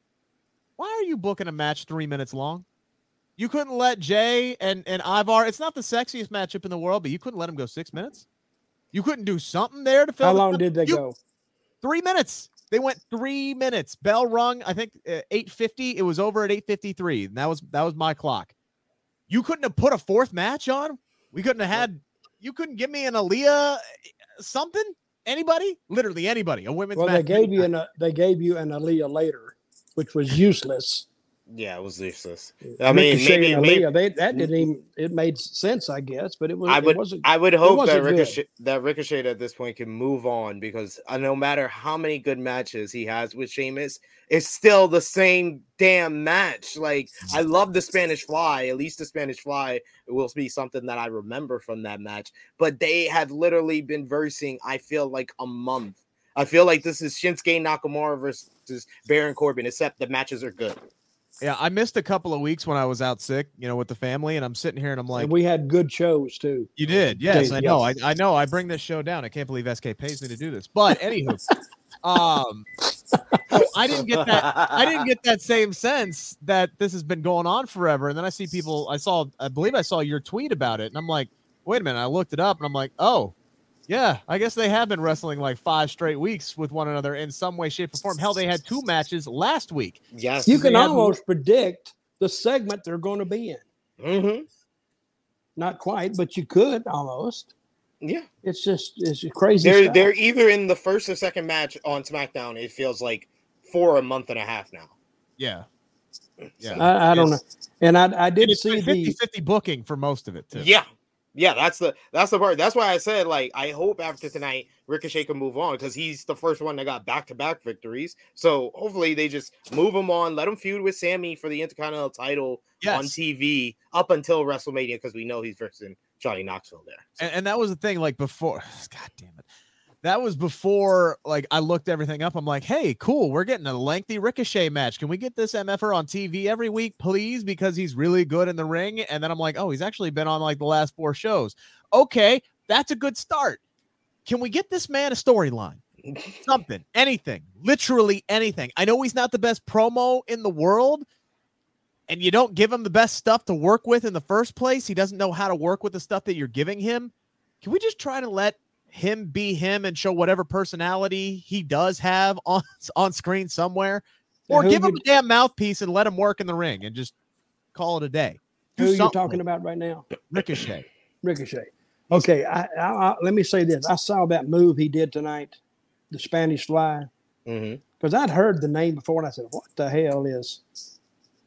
why are you booking a match three minutes long? You couldn't let Jay and, and Ivar, it's not the sexiest matchup in the world, but you couldn't let him go six minutes? You couldn't do something there to fill How the- long did they you- go? Three minutes. They went three minutes. Bell rung. I think uh, eight fifty. It was over at eight fifty three. And that was that was my clock. You couldn't have put a fourth match on. We couldn't have had. You couldn't give me an Aliyah uh, something. Anybody? Literally anybody. A women's Well, they gave you an uh, they gave you an Aliyah later, which was useless. Yeah, it was useless. I mean, Ricochet maybe, maybe Aliyah, they, that didn't even it made sense, I guess, but it was I it would wasn't. I would hope that wasn't good. Ricochet that Ricochet at this point can move on because uh, no matter how many good matches he has with Sheamus, it's still the same damn match. Like I love the Spanish Fly. At least the Spanish Fly will be something that I remember from that match. But they have literally been versing. I feel like a month. I feel like this is Shinsuke Nakamura versus Baron Corbin, except the matches are good. Yeah, I missed a couple of weeks when I was out sick, you know, with the family, and I'm sitting here and I'm like, and we had good shows too. You did, yes, I know. yes. I, I know. I bring this show down. I can't believe SK pays me to do this. But anywho, um, I didn't get that. I didn't get that same sense that this has been going on forever. And then I see people. I saw. I believe I saw your tweet about it, and I'm like, wait a minute. I looked it up, and I'm like, oh, yeah. I guess they have been wrestling like five straight weeks with one another in some way, shape, or form. Hell, they had two matches last week. Yes. You can they have- almost predict the segment they're going to be in. hmm Not quite, but you could almost. Yeah. It's just it's crazy. They're stuff. they're either in the first or second match on SmackDown. It feels like for a month and a half now. Yeah, yeah. I, I don't know. And I, I did see 50 the 50 booking for most of it too. Yeah. Yeah, that's the that's the part. That's why I said like I hope after tonight Ricochet can move on because he's the first one that got back to back victories. So hopefully they just move him on, let him feud with Sami for the Intercontinental title on TV up until WrestleMania because we know he's versing Johnny Knoxville there. and, and that was the thing like before god damn it that was before like i looked everything up. I'm like hey cool we're getting a lengthy ricochet match. Can we get this mfr on tv every week please? Because he's really good in the ring. And then i'm like oh he's actually been on like the last four shows. Okay that's a good start. Can we get this man a storyline? Something anything literally anything. I know he's not the best promo in the world and you don't give him the best stuff to work with in the first place, he doesn't know how to work with the stuff that you're giving him. Can we just try to let him be him and show whatever personality he does have on on screen somewhere, or give him you- a damn mouthpiece and let him work in the ring and just call it a day? Do who you something talking about right now? Ricochet. Ricochet. Okay, I, I, I, let me say this. I saw that move he did tonight, the Spanish Fly, Mhm. because I'd heard the name before, and I said, "What the hell is?"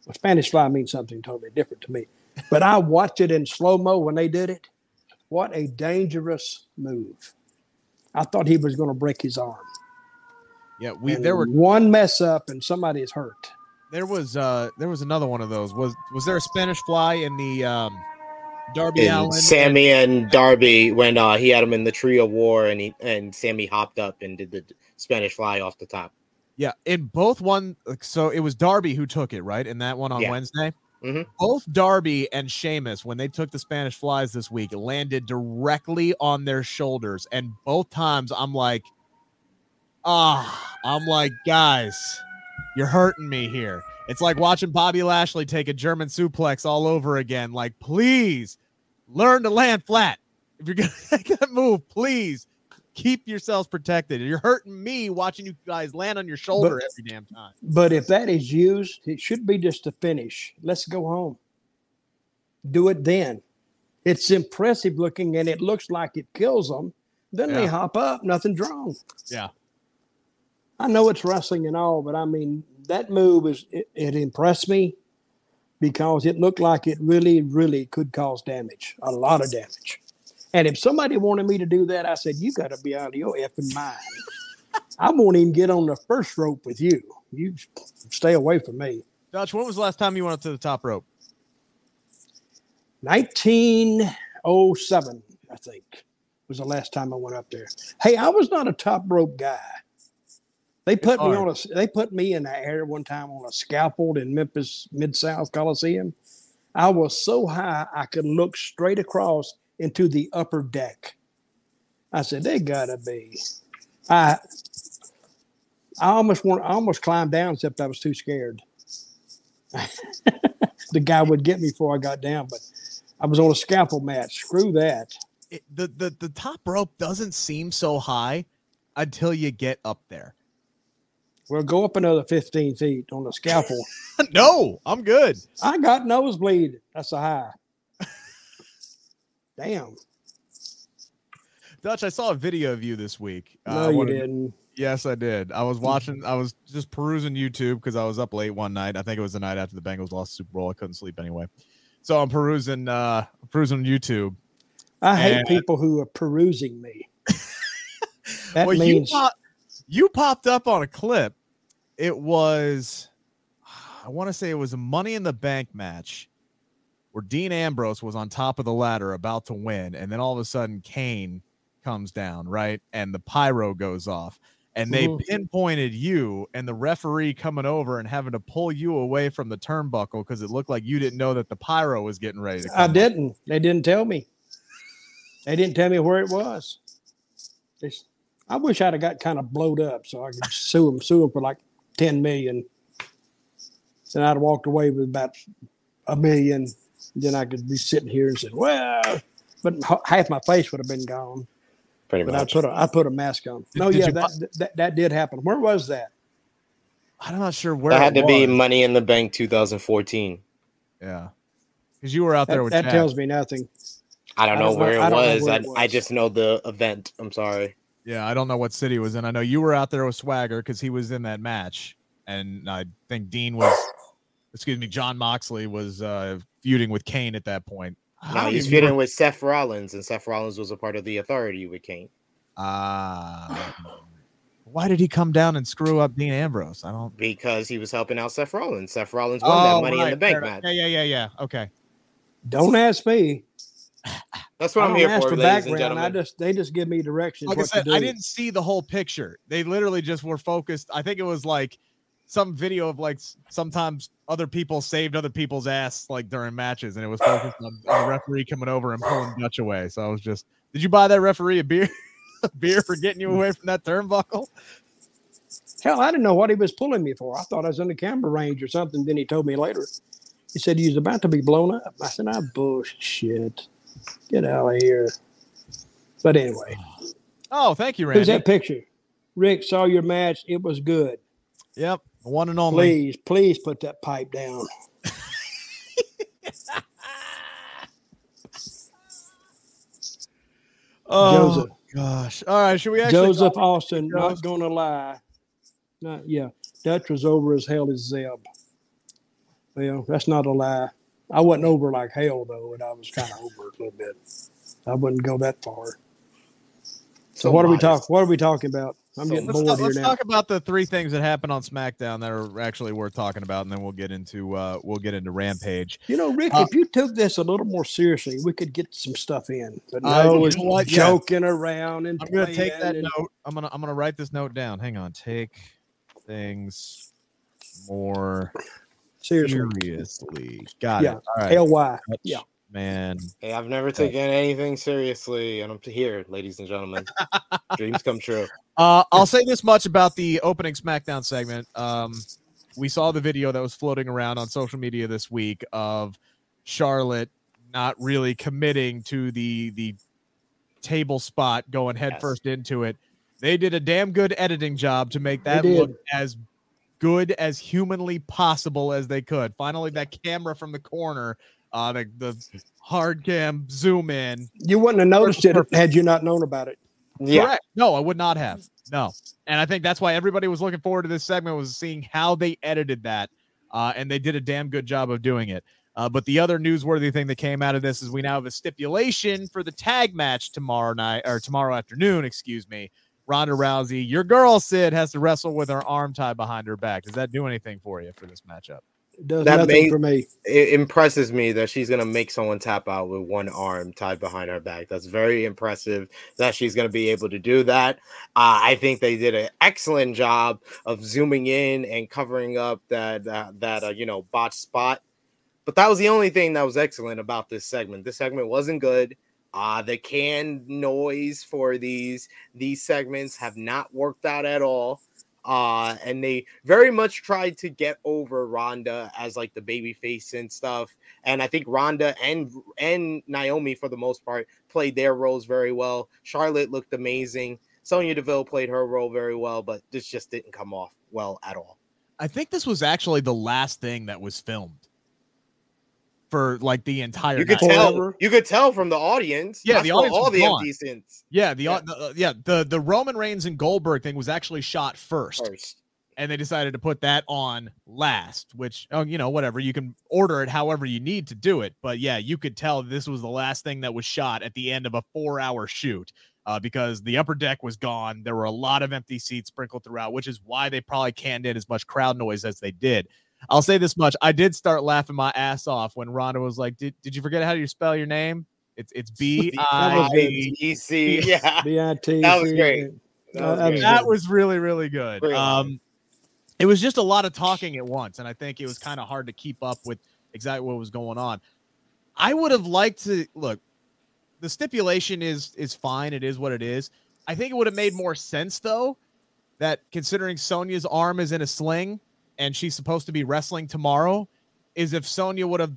Well, Spanish Fly means something totally different to me. But I watched it in slow mo when they did it. What a dangerous move! I thought he was going to break his arm. Yeah, we And there were one mess up, and somebody is hurt. there was uh there was another one of those. Was was there a Spanish fly in the um Darby And Allin? Sammy and Darby when uh, he had him in the Tree of Woe and he and Sammy hopped up and did the Spanish Fly off the top. Yeah, in both one, like, so it was Darby who took it, right? In that one on Yeah. Wednesday. Mhm. Both Darby and Sheamus, when they took the Spanish flies this week, landed directly on their shoulders, and both times I'm like, ah, I'm like, guys, you're hurting me here. It's like watching Bobby Lashley take a German suplex all over again. Like, please learn to land flat. If you're gonna make that move, please keep yourselves protected. You're hurting me watching you guys land on your shoulder every damn time. But if that is used, it should be just a finish. Let's go home. Do it then. It's impressive looking and it looks like it kills them. Then they hop up, nothing's wrong. Yeah. I know it's wrestling and all, but I mean, that move is, it, it impressed me because it looked like it really, really could cause damage, a lot of damage. And if somebody wanted me to do that, I said, You got to be out of your effing mind. I won't even get on the first rope with you. You stay away from me. Dutch, when was the last time you went up to the top rope? 1907, I think, was the last time I went up there. Hey, I was not a top rope guy. They put me on a they put me in the air one time on a scaffold in Memphis Mid South Coliseum. I was so high I could look straight across into the upper deck. I said, "They gotta be." I I almost want I almost climbed down, except I was too scared. the guy would get me before I got down, but I was on a scaffold mat. Screw that. It, the, the the top rope doesn't seem so high until you get up there. Well, go up another 15 feet on the scaffold. no, I'm good. I got nosebleed. That's a high. Damn. Dutch, I saw a video of you this week. No, uh, you didn't. Yes, I did. I was watching. I was just perusing YouTube because I was up late one night. I think it was the night after the Bengals lost Super Bowl. I couldn't sleep anyway, so I'm perusing. uh Perusing YouTube. I hate people who are perusing me. that well, means you, pop, you popped up on a clip. It was, I want to say it was a Money in the Bank match where Dean Ambrose was on top of the ladder about to win, and then all of a sudden Kane comes down, right, and the pyro goes off and they mm-hmm. pinpointed you and the referee coming over and having to pull you away from the turnbuckle because it looked like you didn't know that the pyro was getting ready to I didn't. They didn't tell me. They didn't tell me where it was. They, I wish I'd have got kind of blowed up so I could sue them, sue them for like 10 million. And I'd have walked away with about a million. Then I could be sitting here and say, well, but half my face would have been gone. Pretty but much. I put a I put a mask on. No, did yeah, that, that that did happen. Where was that? I'm not sure where. That had to was. be Money in the Bank 2014. Yeah, because you were out that, there with. That tells me nothing. I don't know, I don't where, know, it, I was. Where it was. I, I just know the event. I'm sorry. Yeah, I don't know what city it was in. I know you were out there with Swagger because he was in that match, and I think Dean was. Excuse me, Jon Moxley was uh, feuding with Kane at that point. No, he's feuding with Seth Rollins, and Seth Rollins was a part of the Authority with Kane. Ah. Uh, why did he come down and screw up Dean Ambrose? I don't. Because he was helping out Seth Rollins. Seth Rollins won oh, that Money right, in the Bank match. Yeah, yeah, yeah, yeah. Okay. Don't ask me. That's what I am here for, for ladies background. and gentlemen. I just they just give me directions. Like I said, I didn't see the whole picture. They literally just were focused. I think it was like some video of like sometimes other people saved other people's ass like during matches, and it was focused on, on the referee coming over and pulling Dutch away. So I was just, did you buy that referee a beer, a beer for getting you away from that turnbuckle? Hell, I didn't know what he was pulling me for. I thought I was in the camera range or something. Then he told me later. He said he was about to be blown up. I said, "I bullshit. Get out of here." But anyway. Oh, thank you, Randy. Who's that picture? Rick saw your match. It was good. Yep, one and only. Please, please put that pipe down. oh Joseph. gosh! All right, should we actually? Joseph Austin, not gonna lie. Not yeah. Dutch was over as hell as Zeb. Well, that's not a lie. I wasn't over like hell though, and I was kind of over a little bit. I wouldn't go that far. So, so what modest. are we talking? What are we talking about? I'm so getting let's, bored here let's now. talk about the three things that happened on SmackDown that are actually worth talking about, and then we'll get into uh, we'll get into Rampage. You know, Rick, uh, if you took this a little more seriously, we could get some stuff in. But no, uh, you know joking yeah. around and I'm gonna take that and... note. I'm gonna I'm gonna write this note down. Hang on, take things more seriously. seriously. Got yeah. it. All right. L Y. Yeah man. Hey, I've never taken anything seriously, and I'm here, ladies and gentlemen. Dreams come true. Uh, I'll say this much about the opening SmackDown segment. Um, we saw the video that was floating around on social media this week of Charlotte not really committing to the the table spot, going headfirst yes. into it. They did a damn good editing job to make that look as good as humanly possible as they could. Finally, that camera from the corner uh, the, the hard cam zoom in. You wouldn't have noticed it had you not known about it. Yeah. Correct. No, I would not have. No. And I think that's why everybody was looking forward to this segment was seeing how they edited that. Uh, and they did a damn good job of doing it. Uh, but the other newsworthy thing that came out of this is we now have a stipulation for the tag match tomorrow night or tomorrow afternoon, excuse me. Ronda Rousey, your girl Sid has to wrestle with her arm tied behind her back. Does that do anything for you for this matchup? Does That nothing for me. it impresses me that she's gonna make someone tap out with one arm tied behind her back. That's very impressive that she's gonna be able to do that. Uh, I think they did an excellent job of zooming in and covering up that uh, that uh, you know botched spot. But that was the only thing that was excellent about this segment. This segment wasn't good. Uh, the canned noise for these these segments have not worked out at all. Uh, and they very much tried to get over Ronda as like the baby face and stuff. And I think Ronda and and Naomi for the most part played their roles very well. Charlotte looked amazing. Sonya Deville played her role very well, but this just didn't come off well at all. I think this was actually the last thing that was filmed for like the entire You could night. tell. Forever. You could tell from the audience. Yeah, I the audience all was the gone. empty scenes Yeah, the, Yeah. the uh, yeah the the Roman Reigns and Goldberg thing was actually shot first, first. and they decided to put that on last. Which oh you know whatever you can order it however you need to do it, but yeah you could tell this was the last thing that was shot at the end of a four hour shoot. Uh, because the upper deck was gone, there were a lot of empty seats sprinkled throughout, which is why they probably canned in as much crowd noise as they did. I'll say this much: I did start laughing my ass off when Ronda was like, "Did, did you forget how you spell your name? It's it's B I good. EC. Yeah. BIT. That was great. That That was was that was really really good Great line. um it was just a lot of talking at once and i think it was kind of hard to keep up with exactly what was going on i would have liked to look the stipulation is is fine it is what it is i think it would have made more sense though that considering Sonya's arm is in a sling and she's supposed to be wrestling tomorrow is if Sonya would have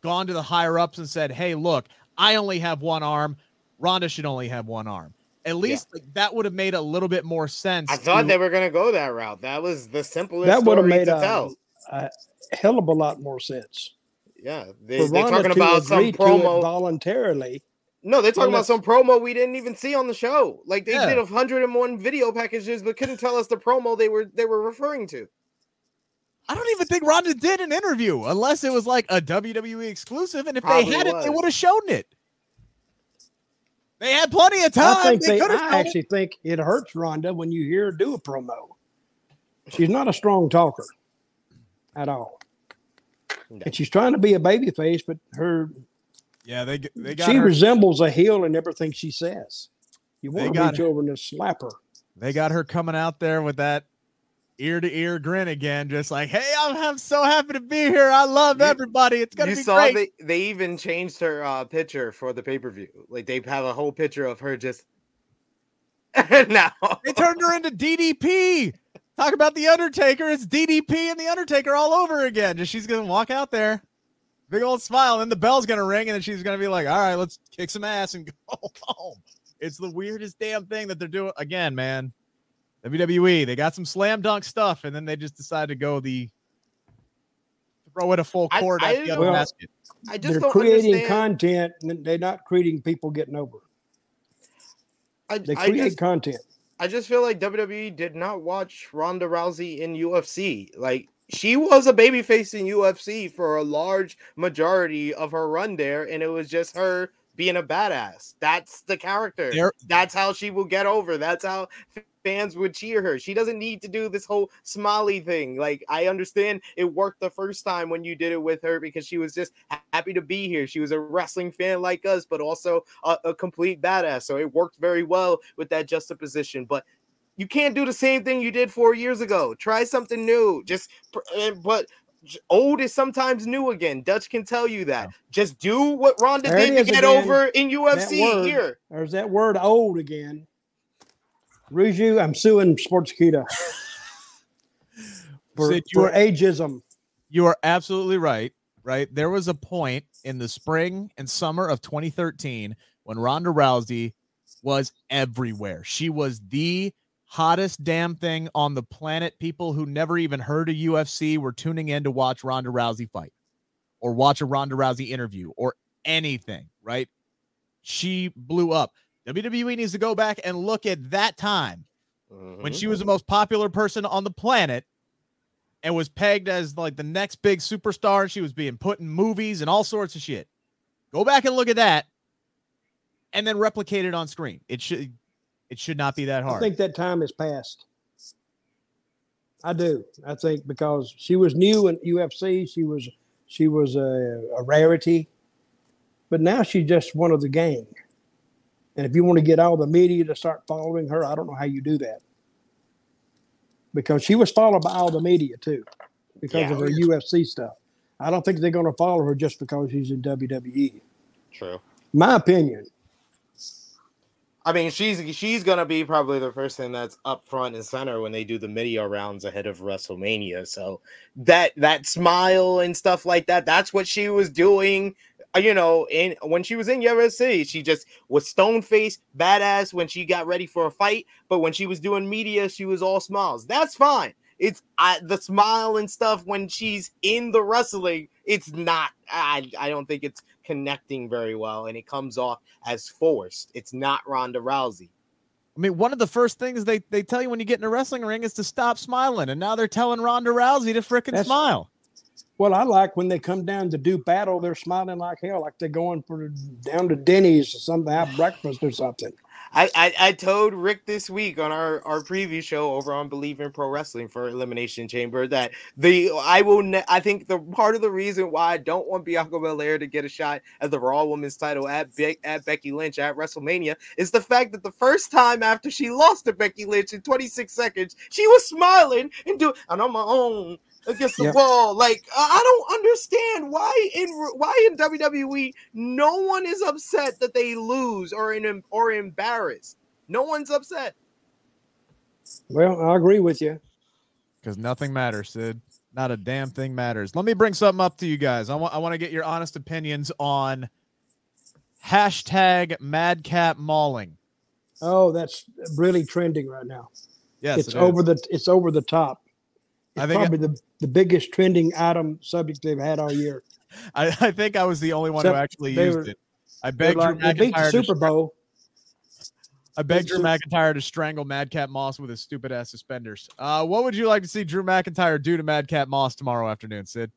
gone to the higher ups and said hey look i only have one arm Ronda should only have one arm at least like, that would have made a little bit more sense. I thought to- they were gonna go that route. That was the simplest That would have made to a, tell. a hell of a lot more sense. Yeah, They, they're talking about some agree to it promo. voluntarily. No, they're talking about some promo we didn't even see on the show. Like they Yeah. did a hundred and one video packages, but couldn't tell us the promo they were they were referring to. I don't even think Ronda did an interview unless it was like a WWE exclusive, and if Probably they had it, they would have shown it. They had plenty of time. I think they they, I shown it. actually think it hurts Ronda when you hear her do a promo. She's not a strong talker at all. No. And she's trying to be a baby face, but her Yeah, they g- they got she her. resembles a heel in everything she says. You They want to reach her. over and slap her. They got her coming out there with that ear to ear grin again, just like, "Hey, I'm, I'm so happy to be here. I love You- everybody. It's gonna You be saw great." they they even changed her uh, picture for the pay per view. Like they have a whole picture of her just now. They turned her into DDP. Talk about the Undertaker. It's DDP and the Undertaker all over again. Just she's gonna walk out there, big old smile, and then the bell's gonna ring, and then she's gonna be like, "All right, let's kick some ass and go home." It's the weirdest damn thing that they're doing again, man. WWE, they got some slam dunk stuff, and then they just decide to go the throw it a full court I at the other know- basket. I just They're don't creating understand. content, and they're not creating people getting over. I, They I create just, content. I just feel like WWE did not watch Ronda Rousey in UFC. Like she was a babyface in UFC for a large majority of her run there, and it was just her being a badass. That's the character. There- That's how she will get over. That's how f- fans would cheer her. She doesn't need to do this whole smiley thing. Like I understand it worked the first time when you did it with her because she was just happy to be here. She was a wrestling fan like us, but also a, a complete badass. So it worked very well with that juxtaposition. But you can't do the same thing you did four years ago. Try something new. Just uh, but old is sometimes new again. Dutch can tell you that. Just do what Ronda There did to get again. over in UFC word. here. There's that word old again. Ruju, I'm suing Sportskeeda for, Sid, you for are- ageism. You are absolutely right. Right. There was a point in the spring and summer of 2013 when Ronda Rousey was everywhere. She was the hottest damn thing on the planet. People who never even heard of UFC were tuning in to watch Ronda Rousey fight or watch a Ronda Rousey interview or anything. Right. She blew up. WWE needs to go back and look at that time when Mhm. she was the most popular person on the planet and was pegged as like the next big superstar and she was being put in movies and all sorts of shit. Go back and look at that and then replicate it on screen. It should it should not be that hard. I think that time has passed. I do. I think because she was new in UFC, she was she was a, a rarity, but now she's just one of the gang. And if you want to get all the media to start following her, I don't know how you do that. Because she was followed by all the media too, because Yeah. of her UFC stuff. I don't think they're going to follow her just because she's in WWE. True. My opinion. I mean, she's she's gonna be probably the person that's up front and center when they do the media rounds ahead of WrestleMania. So that that smile and stuff like that, that's what she was doing. uh, You know, in when she was in UFC, she just was stone faced, badass when she got ready for a fight. But when she was doing media, she was all smiles. That's fine. It's I, the smile and stuff when she's in the wrestling. It's not. I I don't think it's connecting very well, and it comes off as forced. It's not Ronda Rousey. I mean, one of the first things they, they tell you when you get in a wrestling ring is to stop smiling, and now they're telling Ronda Rousey to frickin' smile. Well, I like when they come down to do battle, they're smiling like hell, like they're going for down to Denny's or something, have breakfast or something. I, I I told Rick this week on our our preview show over on Believe in Pro Wrestling for Elimination Chamber that the I will ne- I think the part of the reason why I don't want Bianca Belair to get a shot at the Raw Women's title at Be- at Becky Lynch at WrestleMania is the fact that the first time after she lost to Becky Lynch in 26 seconds she was smiling and doing and on my own against the Yep. wall like I I don't understand why in why in WWE no one is upset that they lose or in or embarrassed. No one's upset. Well, I agree with you. because nothing matters, Sid. Not a damn thing matters. Let me bring something up to you guys. I want I want to get your honest opinions on hashtag Madcap Mauling. Oh, that's really trending right now. Yes, it's it is. over the it's over the top. It's I think probably the, the biggest trending item subject they've had all year. I, I think I was the only one So who actually used were- it. I They're begged Drew like- they beat the Super Bowl. I begged Drew McIntyre to strangle Madcap Moss with his stupid ass suspenders. Uh, what would you like to see Drew McIntyre do to Madcap Moss tomorrow afternoon, Sid?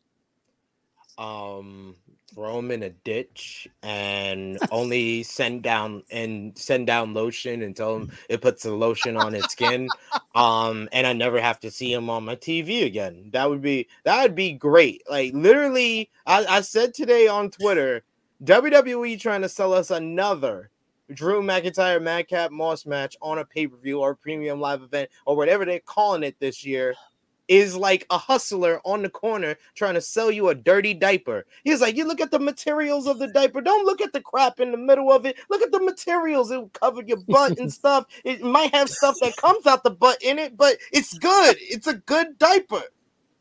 Um, throw him in a ditch and only send down and send down lotion and tell him it puts the lotion on his skin. Um, and I never have to see him on my TV again. That would be that would be great. Like literally, I, I said today on Twitter, WWE trying to sell us another Drew McIntyre Madcap Moss match on a pay per view or premium live event or whatever they're calling it this year is like a hustler on the corner trying to sell you a dirty diaper. He's like, you look at the materials of the diaper. Don't look at the crap in the middle of it. Look at the materials. It will cover your butt and stuff. It might have stuff that comes out the butt in it, but it's good. It's a good diaper.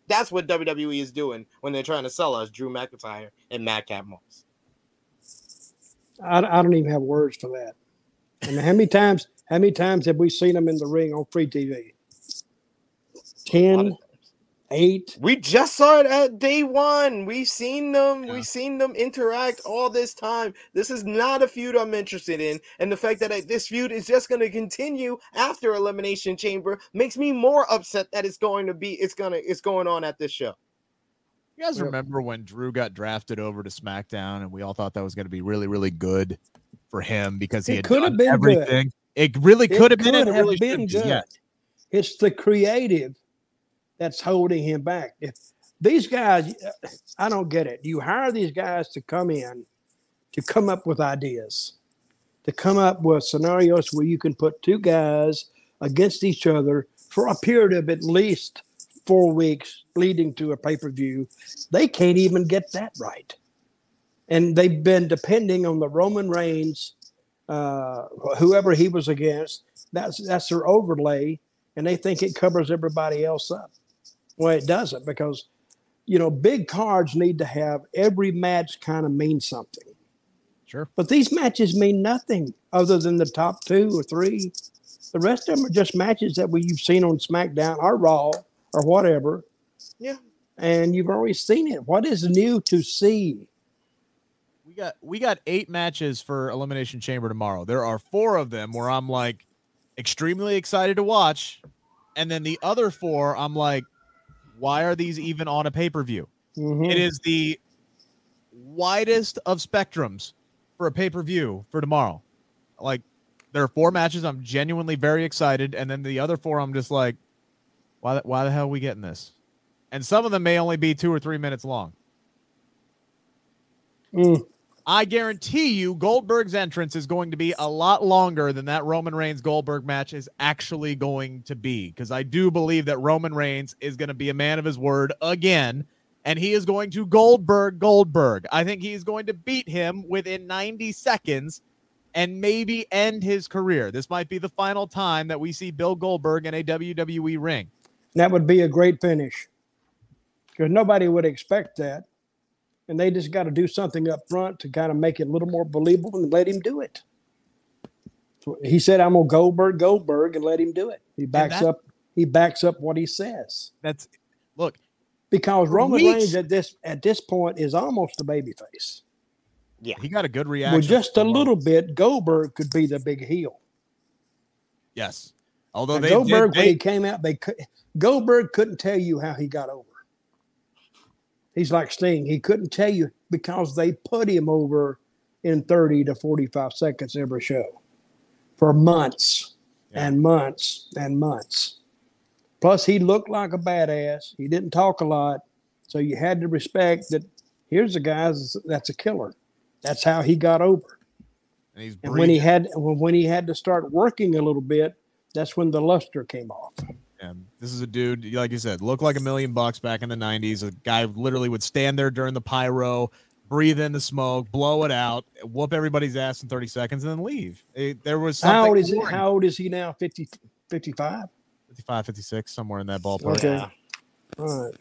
That's what WWE is doing when they're trying to sell us Drew McIntyre and Madcap Moss. I, I don't even have words for that. I mean, how many times how many times have we seen them in the ring on free TV? A lot of 10, 8. We just saw it at day one. We've seen them. Yeah. We've seen them interact all this time. This is not a feud I'm interested in, and the fact that I- this feud is just going to continue after Elimination Chamber makes me more upset that it's going to be. It's gonna. It's going on at this show. You guys remember when Drew got drafted over to SmackDown and we all thought that was going to be really, really good for him because he It had could have been good. everything. It really It could have been. have really been good. yeah. It's the creative that's holding him back. If these guys, I don't get it. You hire these guys to come in to come up with ideas, to come up with scenarios where you can put two guys against each other for a period of at least four weeks leading to a pay per view. They can't even get that right. And they've been depending on the Roman Reigns, uh, whoever he was against. That's that's their overlay, and they think it covers everybody else up. Well, it doesn't because you know big cards need to have every match kind of mean something. Sure. But these matches mean nothing other than the top two or three. The rest of them are just matches that we you've seen on SmackDown or Raw or whatever. Yeah. And you've already seen it. What is new to see? We got we got eight matches for Elimination Chamber tomorrow. There are four of them where I'm like extremely excited to watch, and then the other four I'm like, why are these even on a pay per view? Mhm. It is the widest of spectrums for a pay per view for tomorrow. Like, there are four matches I'm genuinely very excited, and then the other four I'm just like, Why? Why the hell are we getting this? And some of them may only be two or three minutes long. Mm, I guarantee you, Goldberg's entrance is going to be a lot longer than that Roman Reigns Goldberg match is actually going to be. Because I do believe that Roman Reigns is going to be a man of his word again, and he is going to Goldberg Goldberg. I think he's going to beat him within 90 seconds and maybe end his career. This might be the final time that we see Bill Goldberg in a WWE ring. that would be a great finish because nobody would expect that. And they just got to do something up front to kind of make it a little more believable and let him do it. So he said, I'm going to Goldberg, Goldberg, and let him do it. He backs that- up. He backs up what he says That's look, because Roman weeks- Reigns at this at this point is almost a babyface. Yeah, he got a good reaction. Well, just a from, little bit, Goldberg could be the big heel. Yes. Although they Goldberg, did, when he came out, they could, Goldberg couldn't tell you how he got over. He's like Sting. He couldn't tell you because they put him over in 30 to 45 seconds every show for months Yeah. and months and months. Plus, he looked like a badass. He didn't talk a lot. So you had to respect that here's a guy that's a killer. That's how he got over. and he's And when he had when he had to start working a little bit, that's when the luster came off. Yeah, this is a dude, like you said, looked like a million bucks back in the 90s. A guy literally would stand there during the pyro, breathe in the smoke, blow it out, whoop everybody's ass in 30 seconds, and then leave. It- there was How old is he? boring. How old is he now? 50, 55? 55, 56, somewhere in that ballpark. Okay. Yeah. All right.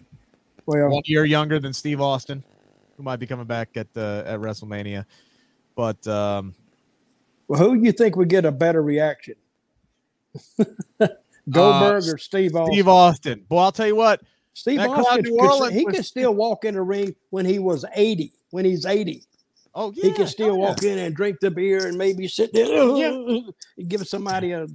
Well, One year younger than Steve Austin, who might be coming back at uh, at WrestleMania. But um, well, who do you think would get a better reaction? Goldberg Uh, or Steve Austin? Steve Austin, boy, I'll tell you what, Steve Austin, in could- he was- can still walk in the ring when he was 80. When he's 80, oh yeah, he can still yeah. walk in and drink the beer and maybe sit there and give somebody a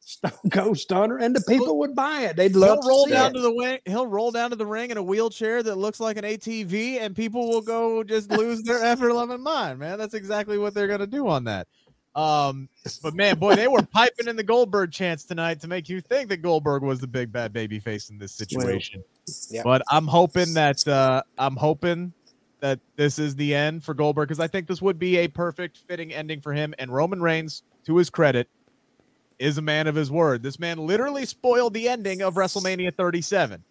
stone cold stunner, and the people would buy it. They'd love He'll roll down it. to the wing. He'll roll down to the ring in a wheelchair that looks like an ATV, and people will go just lose their ever loving mind. Man, that's exactly what they're gonna do on that. Um, but man, boy, they were piping in the Goldberg chants tonight to make you think that Goldberg was the big bad baby face in this situation. Yeah. But I'm hoping that uh, I'm hoping that this is the end for Goldberg because I think this would be a perfect fitting ending for him. And Roman Reigns, to his credit, is a man of his word. This man literally spoiled the ending of WrestleMania 37.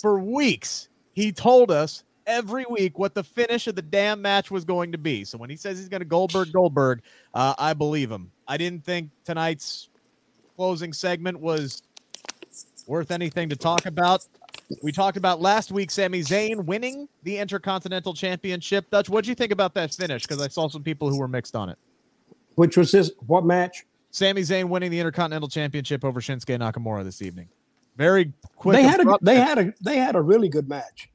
For weeks, he told us every week what the finish of the damn match was going to be. So when he says he's going to Goldberg, Goldberg, uh, I believe him. I didn't think tonight's closing segment was worth anything to talk about. We talked about last week Sami Zayn winning the Intercontinental Championship. Dutch, what do you think about that finish? Because I saw some people who were mixed on it. Which was this? What match? Sami Zayn winning the Intercontinental Championship over Shinsuke Nakamura this evening. Very quick. they had a they had a they had a really good match.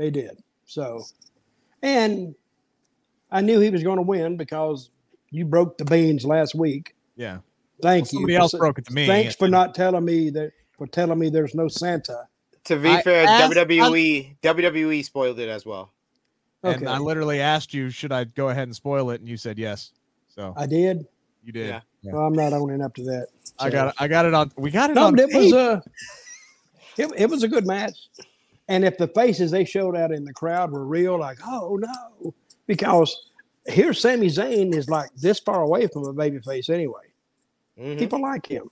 They did. So, and I knew he was going to win because you broke the beans last week. yeah. Thank Well, somebody you. else broke it to me. Thanks for not telling me that for telling me there's no Santa. To be I fair, asked- WWE WWE spoiled it as well. And Okay, I literally asked you, should I go ahead and spoil it? And you said yes. So I did. you did. Yeah. Yeah. Well, I'm not owning up to that. I got it. I got it on. We got it No, on. but it was a it, it was a good match. And if the faces they showed out in the crowd were real, like, oh no, because here Sami Zayn is like this far away from a baby face anyway. Mhm. People like him.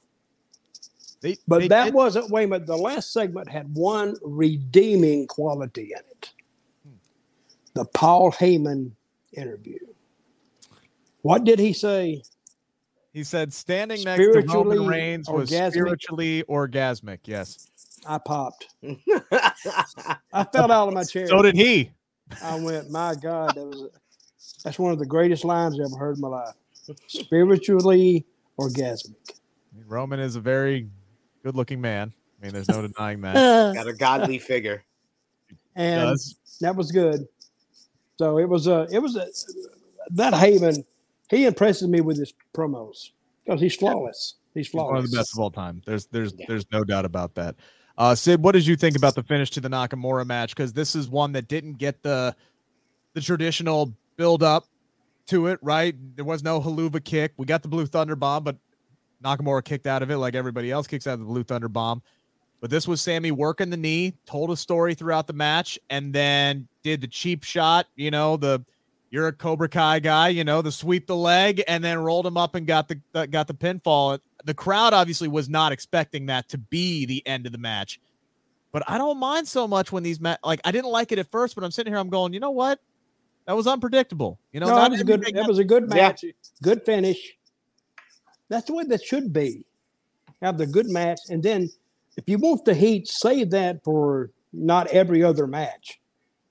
They- But they that did- wasn't wait a minute. The last segment had one redeeming quality in it. The Paul Heyman interview. What did he say? He said standing next to Roman Reigns was orgasmic? spiritually orgasmic. Yes. I popped. I fell out of my chair. So did he. I went, my God, that was that's one of the greatest lines I ever heard in my life. Spiritually orgasmic. Roman is a very good looking man. I mean, there's no denying that. Got a godly figure. and Does. that was good. So it was a it was a that Heyman, he impresses me with his promos because he's flawless. He's He's one of the best of all time. There's there's Yeah. there's no doubt about that. Uh, Sid, what did you think about the finish to the Nakamura match? Because this is one that didn't get the the traditional build up to it, right? There was no Helluva kick. We got the blue thunder bomb, but Nakamura kicked out of it like everybody else kicks out of the blue thunder bomb. But this was Sami working the knee, told a story throughout the match, and then did the cheap shot, you know, the you're a Cobra Kai guy, you know, the sweep the leg, and then rolled him up and got the got the pinfall. The crowd obviously was not expecting that to be the end of the match. But I don't mind so much when these ma- like I didn't like it at first, but I'm sitting here, I'm going, you know what? That was unpredictable. You know, no, that was a good. That was a good Yeah. match. Good finish. That's the way that should be. Have the good match, and then if you want the heat, save that for not every other match.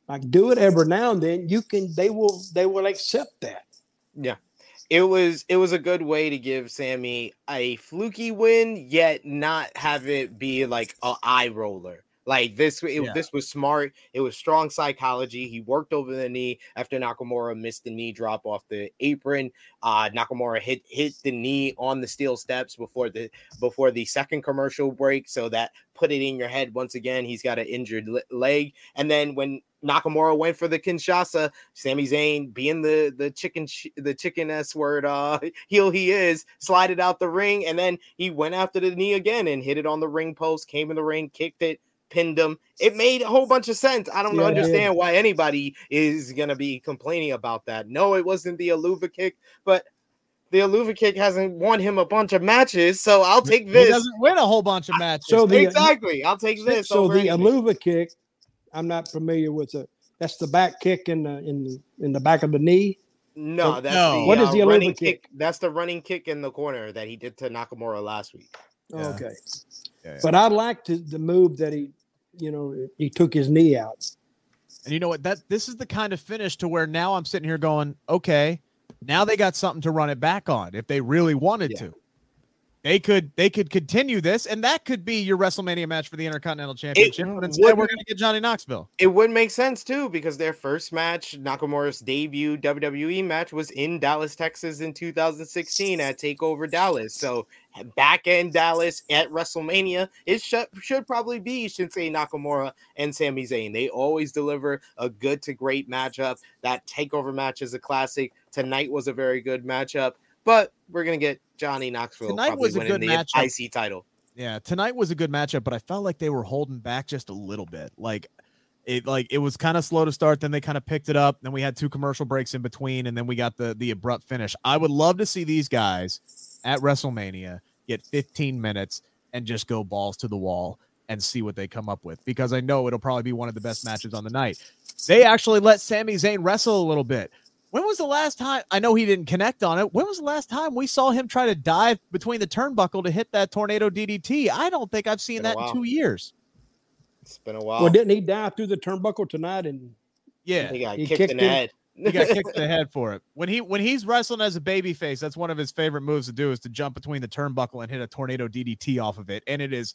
Like do it every now and then. You can. They will. They will accept that. It was it was a good way to give Sami a fluky win, yet not have it be like a eye roller. Like this, it, Yeah. this was smart. It was strong psychology. He worked over the knee after Nakamura missed the knee drop off the apron. Uh, Nakamura hit hit the knee on the steel steps before the before the second commercial break, so that put it in your head once again. He's got an injured leg, and then when Nakamura went for the Kinshasa, Sami Zayn, being the the chicken the chicken s word uh heel he is, slided out the ring, and then he went after the knee again and hit it on the ring post. Came in the ring, kicked it, pinned him. It made a whole bunch of sense. I don't Yeah, it understand why anybody is gonna be complaining about that. No, it wasn't the Aluva kick, but the Aluva kick hasn't won him a bunch of matches, so I'll take he this. doesn't win a whole bunch of matches. So the- Exactly, I'll take this. So the. Aluva kick, I'm not familiar with it. That's the back kick in the in the in the back of the knee. No, So- that's No. the What is uh, the Aluva running kick? kick? That's the running kick in the corner that he did to Nakamura last week. Yeah. Okay. Yeah, yeah. But I liked the, the move that he, you know, he took his knee out. And you know what? That this is the kind of finish to where now I'm sitting here going, okay, now they got something to run it back on if they really wanted Yeah. to. They could they could continue this, and that could be your WrestleMania match for the Intercontinental Championship. but instead, we're going to get Johnny Knoxville. It would make sense too because their first match, Nakamura's debut WWE match, was in Dallas, Texas in 2016 at Takeover Dallas. So back in Dallas at WrestleMania, it should should probably be Shinsuke Nakamura and Sami Zayn. They always deliver a good to great matchup. That Takeover match is a classic. Tonight was a very good matchup, but we're gonna get Johnny Knoxville Tonight probably was a winning good the matchup. IC title. Yeah, tonight was a good matchup, but I felt like they were holding back just a little bit. Like it like it was kind of slow to start, then they kind of picked it up. Then we had two commercial breaks in between, and then we got the the abrupt finish. I would love to see these guys at WrestleMania get 15 minutes and just go balls to the wall and see what they come up with because I know it'll probably be one of the best matches on the night. They actually let Sami Zayn wrestle a little bit. When was the last time? I know he didn't connect on it. When was the last time we saw him try to dive between the turnbuckle to hit that tornado DDT? I don't think I've seen that in two years. It's been a while. Well, didn't he dive through the turnbuckle tonight? And Yeah, he got He kicked kicked in the head. he got kicked in the head for it. When he when he's wrestling as a baby face, that's one of his favorite moves to do is to jump between the turnbuckle and hit a tornado DDT off of it. And it is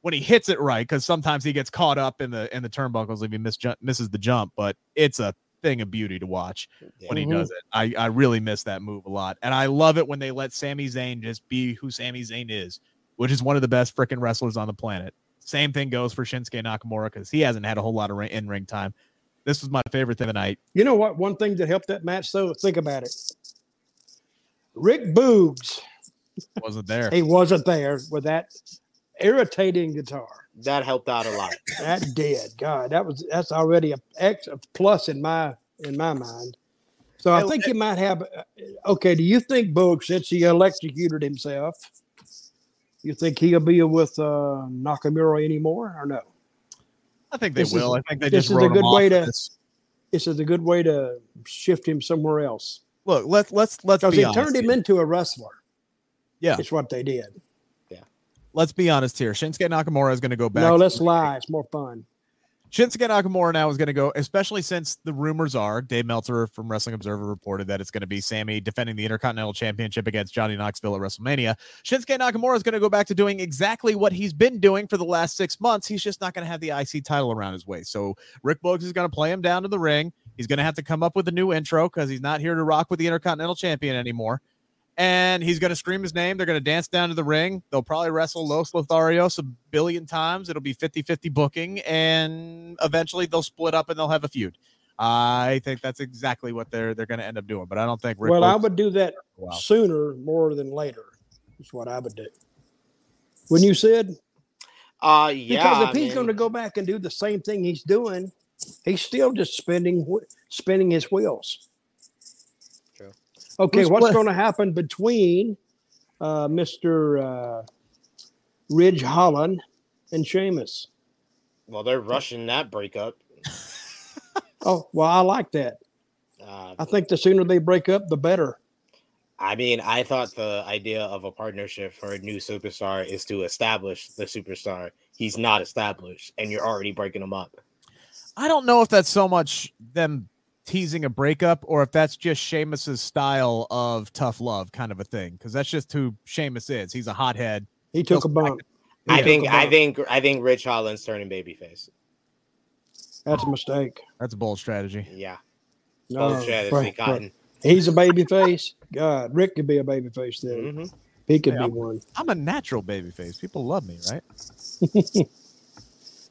when he hits it right, because sometimes he gets caught up in the in the turnbuckles if he miss, misses the jump, but it's a thing of beauty to watch when he Mhm. does it. I, I really miss that move a lot. And I love it when they let Sami Zayn just be who Sami Zayn is, which is one of the best freaking wrestlers on the planet. Same thing goes for Shinsuke Nakamura because he hasn't had a whole lot of in ring time. This was my favorite thing tonight. you know what? One thing that helped that match, though, think about it. Rick Boogs, Wasn't there. he wasn't there with that irritating guitar. That helped out a lot. That did. God, that was that's already a X a plus in my in my mind. So I think you might have. uh, Okay, do you think Boog, since he electrocuted himself, you think he'll be with uh, Nakamura anymore or no? I think they This is- will. I think they this just is a wrote him good off way for to- this. This is a good way to shift him somewhere else look. Let's let's let's because be they honest. turned him here. into a wrestler. Yeah. it's what they did. Let's be honest here. Shinsuke Nakamura is going to go back. no, let's lie. It's more fun. Shinsuke Nakamura now is going to go, especially since the rumors are Dave Meltzer from Wrestling Observer reported that it's going to be Sami defending the Intercontinental Championship against Johnny Knoxville at WrestleMania. Shinsuke Nakamura is going to go back to doing exactly what he's been doing for the last six months. He's just not going to have the IC title around his waist. So Rick Boogs is going to play him down to the ring. He's going to have to come up with a new intro because he's not here to rock with the Intercontinental Champion anymore. And he's going to scream his name. They're going to dance down to the ring. They'll probably wrestle Los Lotharios a billion times. It'll be 50 50 booking. And eventually they'll split up and they'll have a feud. I think that's exactly what they're they're going to end up doing. But I don't think Rick well, I would do that Wow. sooner more than later. Is what I would do. When you said Uh, yeah. Because if I he's mean, going to go back and do the same thing he's doing, he's still just spinning spinning his wheels. True. Okay, Who's what's going to happen between uh, Mr. Uh, Ridge Holland and Sheamus? well, they're rushing that breakup. Oh, well, I like that. Uh, I think the sooner they break up, the better. I mean, I thought the idea of a partnership for a new superstar is to establish the superstar. He's not established, and you're already breaking him up. I don't know if that's so much them teasing a breakup or if that's just Sheamus's style of tough love kind of a thing. Because that's just who Sheamus is. He's a hothead. He took a He'll- bump. I think, I think, I think Ridge Holland's turning babyface. that's a mistake. That's a bold strategy. Yeah, No, bold strategy, right, right. Cotton. He's a baby face. God, Rick could be a baby face then. Mhm. He could Yeah. be one. I'm a natural babyface. People love me, right?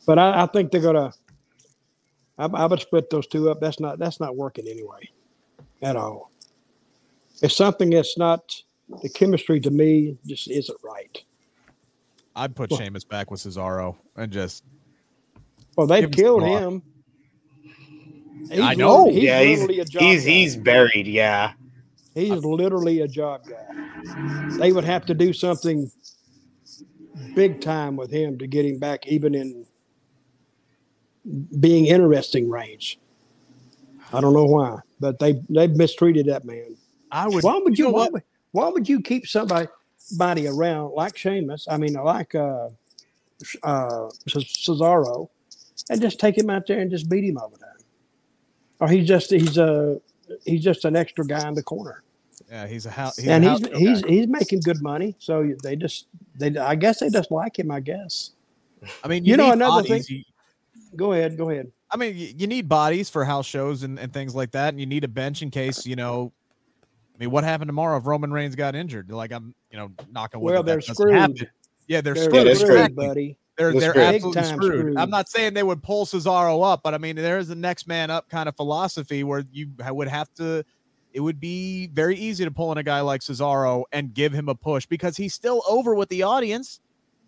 But I, I think they're gonna. I, I would split those two up. That's not that's not working anyway, at all. It's something that's not the chemistry to me just isn't right. I'd put Well- Sheamus back with Cesaro and just Well, they killed him. He's I know. lit- He's yeah, he's a job he's guy. he's buried. Yeah, He's literally a job guy. They would have to do something big time with him to get him back, even in being interesting range. I don't know why, but they they've mistreated that man. I would. Why would you? know why, would, why would you keep somebody body around like Sheamus? I mean, like uh, uh, Cesaro, and just take him out there and just beat him all the time? Or he's just he's a he's just an extra guy in the corner, Yeah, he's a house. He's and a he's house he's guy. he's making good money. So they just they I guess they just like him. I guess. I mean, you you, know, another bodies. thing- You- Go ahead, go ahead. I mean, you, you need bodies for house shows and, and things like that, and you need a bench in case you know. I mean, what happened tomorrow if Roman Reigns got injured? Like I'm, you know, knocking. Well, they're that doesn't screwed. happen. Yeah, they're They're, screwed. screwed, exactly. buddy. They're They're they're screwed. absolutely Big screwed. screwed. I'm not saying they would pull Cesaro up, but I mean there is a next man up kind of philosophy where you would have to. It would be very easy to pull in a guy like Cesaro and give him a push because he's still over with the audience.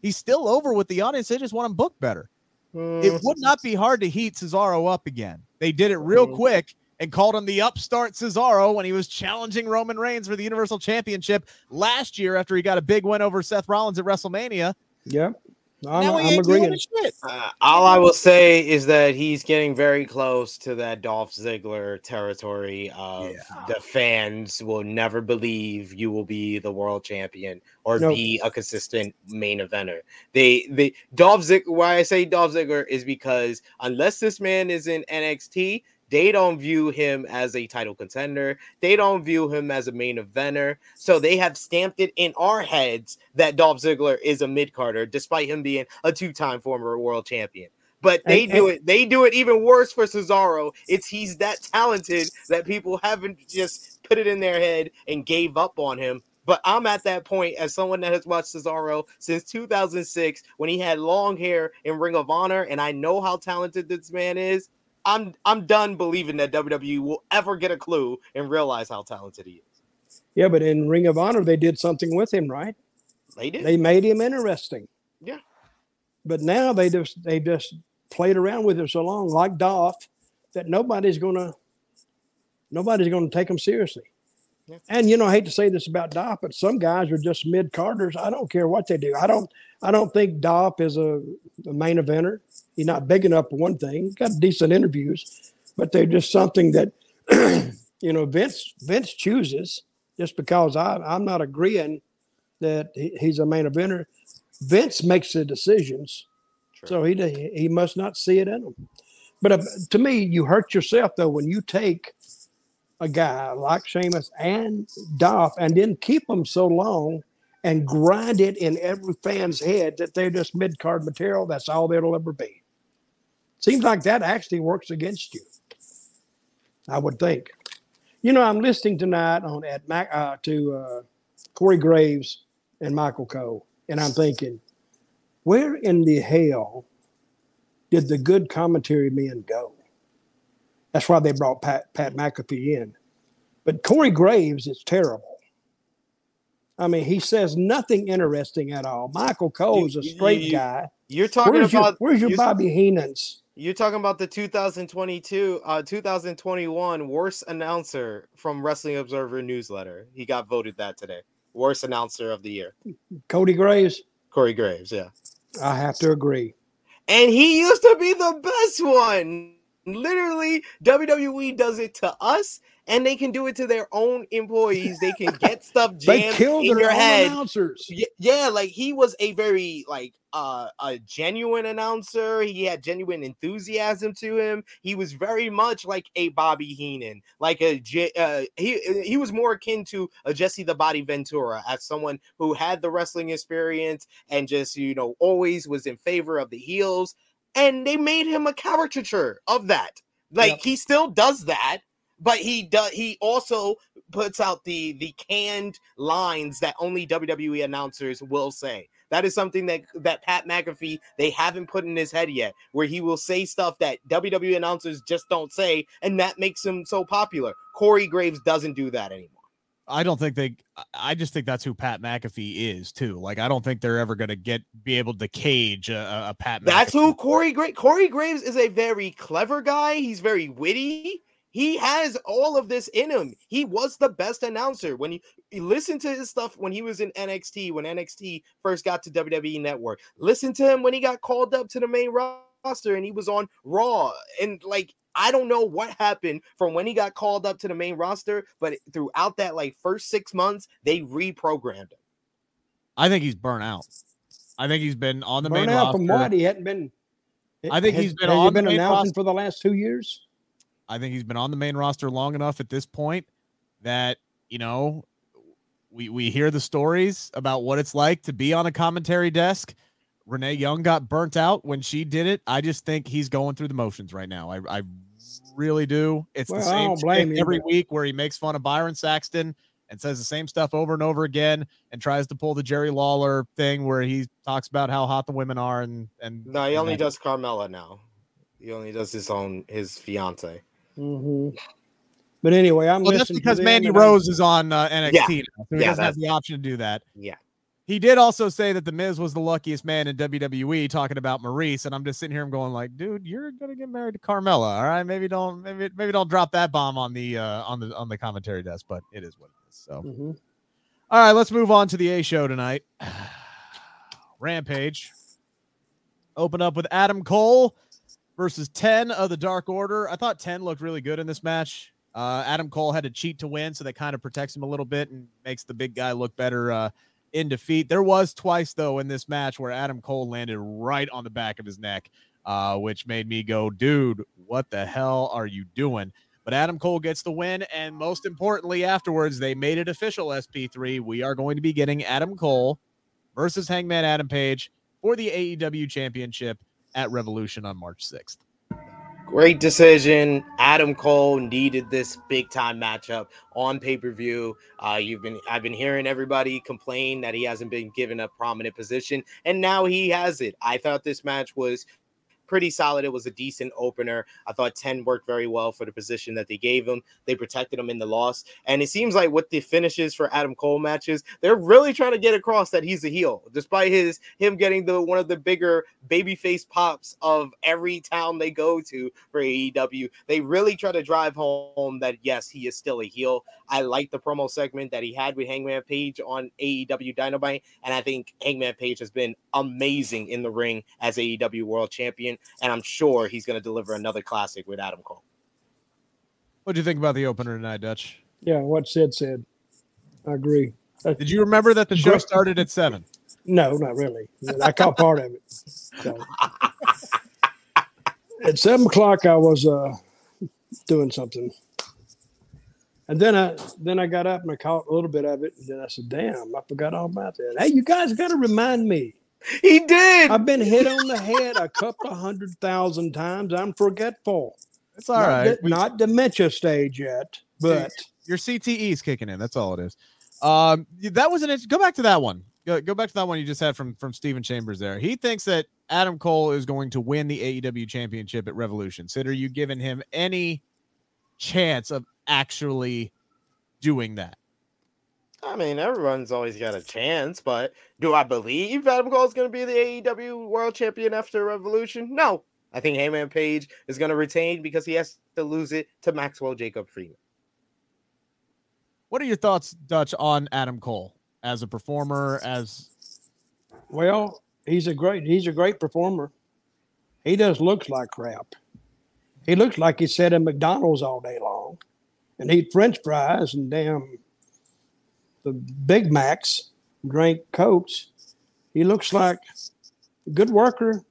He's still over with the audience. They just want him booked better. Mm, It would not be hard to heat Cesaro up again. They did it real Mhm. quick and called him the upstart Cesaro when he was challenging Roman Reigns for the Universal Championship last year after he got a big win over Seth Rollins at WrestleMania. Yep. I'm, now he I'm ain't doing agreeing. shit. Uh, all I will say is that he's getting very close to that Dolph Ziggler territory of Yeah. the fans will never believe you will be the world champion or Nope. be a consistent main eventer. They they Dolph Ziggler why I say Dolph Ziggler is because unless this man is in NXT, they don't view him as a title contender. They don't view him as a main eventer. So they have stamped it in our heads that Dolph Ziggler is a mid carder, despite him being a two time former world champion. But they And- do it. They do it even worse for Cesaro. It's he's that talented that people haven't just put it in their head and gave up on him. But I'm at that point as someone that has watched Cesaro since 2006 when he had long hair in Ring of Honor, and I know how talented this man is. I'm I'm done believing that WWE will ever get a clue and realize how talented he is. Yeah, but in Ring of Honor, they did something with him, right? They did. They made him interesting. Yeah. But now they just they just played around with him so long, like Dolph, that nobody's gonna nobody's gonna take him seriously. Yeah. And you know, I hate to say this about Dolph, but some guys are just mid carders. I don't care what they do. I don't I don't think Dolph is a, a main eventer. He's not big enough for one thing. He's got decent interviews, but they're just something that you know Vince Vince chooses just because I, I'm not agreeing that he, he's a main eventer. Vince makes the decisions, so he he must not see it in him. But uh, to me, you hurt yourself though when you take a guy like Sheamus and Dolph and then keep them so long and grind it in every fan's head that they're just mid card material. That's all they'll ever be. Seems like that actually works against you. I would think. You know, I'm listening tonight on at Mac uh, to uh, Corey Graves and Michael Cole, and I'm thinking, where in the hell did the good commentary men go? That's why they brought Pat, Pat McAfee in. But Corey Graves is terrible. I mean, he says nothing interesting at all. Michael Cole is a straight you- guy. You're talking Where's your, about where's your Bobby Heenan's? You're talking about the 2022, uh, 2021 worst announcer from Wrestling Observer newsletter. He got voted that today. Worst announcer of the year. Cody Graves? Corey Graves, yeah. I have to agree. And he used to be the best one. Literally, WWE does it to us, and they can do it to their own employees. They can get stuff They jammed killed in their your head. announcers. Yeah like he was a very like uh a genuine announcer he had genuine enthusiasm to him he was very much like a bobby heenan like a uh, he he was more akin to a jesse the body ventura as someone who had the wrestling experience and just you know always was in favor of the heels and they made him a caricature of that like Yep. he still does that but he does he also puts out the the canned lines that only WWE announcers will say. That is something that that Pat McAfee they haven't put in his head yet, where he will say stuff that WWE announcers just don't say, and that makes him so popular. Corey Graves doesn't do that anymore. I don't think they. I- just think that's who Pat McAfee is too. Like I don't think they're ever gonna get be able to cage a, a- Pat. That's who Corey Graves. Corey Graves is a very clever guy. He's very witty. He has all of this in him. He was the best announcer when you, you listen to his stuff when he was in NXT, when NXT first got to WWE Network. Listen to him when he got called up to the main roster and he was on Raw. And like, I don't know what happened from when he got called up to the main roster, but throughout that like first six months, they reprogrammed him. I think he's burnt out. I think he's been on the main out roster. from what? He hadn't been. I think has- he's been has he on the been main announcing roster. for the last two years. I think he's been on the main roster long enough at this point that you know we we hear the stories about what it's like to be on a commentary desk. Renee Young got burnt out when she did it. I just think he's going through the motions right now. I, I really do. It's Well, the same blame every but- week where he makes fun of Byron Saxton and says the same stuff over and over again and tries to pull the Jerry Lawler thing where he talks about how hot the women are and and No, he only that- does Carmella now. He only does his own his fiance. hmm But anyway, I'm Well, that's because Mandy and I'm- Rose is on uh, NXT Yeah. now, so he Yeah, doesn't have the option to do that. Yeah. He did also say that the Miz was the luckiest man in WWE, talking about Maryse, and I'm just sitting here, I'm going like, dude, you're gonna get married to Carmella, all right? Maybe don't, maybe, maybe don't drop that bomb on the uh, on the on the commentary desk, but it is what it is. So, Mhm. all right, let's move on to the A show tonight. Rampage. Open up with Adam Cole versus 10 of the Dark Order. I thought 10 looked really good in this match. Uh, Adam Cole had to cheat to win, so that kind of protects him a little bit and makes the big guy look better uh, in defeat. There was twice, though, in this match where Adam Cole landed right on the back of his neck, uh, which made me go, dude, what the hell are you doing? But Adam Cole gets the win, and most importantly, afterwards, they made it official. SP3. We are going to be getting Adam Cole versus Hangman Adam Page for the AEW Championship at Revolution on March 6th. Great decision. Adam Cole needed this big time matchup on pay per view. Uh, you've been I've been hearing everybody complain that he hasn't been given a prominent position, and now he has it. I thought this match was pretty solid. It was a decent opener. I thought 10 worked very well for the position that they gave him. They protected him in the loss. And it seems like with the finishes for Adam Cole matches, they're really trying to get across that he's a heel, despite his him getting the one of the bigger babyface pops of every town they go to for AEW. They really try to drive home that yes, he is still a heel. I like the promo segment that he had with Hangman Page on AEW Dynamite, and I think Hangman Page has been amazing in the ring as AEW World Champion, and I'm sure he's going to deliver another classic with Adam Cole. What do you think about the opener tonight, Dutch? Yeah, what Sid said. I agree. Did you remember that the show started at seven? No, not really. I caught part of it. So. At seven o'clock, I was uh, doing something, and then I then I got up and I caught a little bit of it, and then I said, "Damn, I forgot all about that." Hey, you guys got to remind me. He did. I've been hit on the head a couple hundred thousand times. I'm forgetful. It's all not, right. de- not dementia stage yet, but Your CTE is kicking in. That's all it is. Um, that was an. int- Go back to that one. Go, go back to that one you just had from from Stephen Chambers. There, he thinks that Adam Cole is going to win the AEW Championship at Revolution. Sid, are you giving him any chance of actually doing that? I mean, everyone's always got a chance, but do I believe Adam Cole is going to be the AEW World Champion after Revolution? No. I think Hangman Page is going to retain because he has to lose it to Maxwell Jacob Friedman. What are your thoughts, Dutch, on Adam Cole as a performer? As Well, he's a great he's a great performer. He just looks like crap. He looks like he sat in McDonald's all day long and eat French fries and damn the Big Macs, drank Cokes. He looks like a good worker.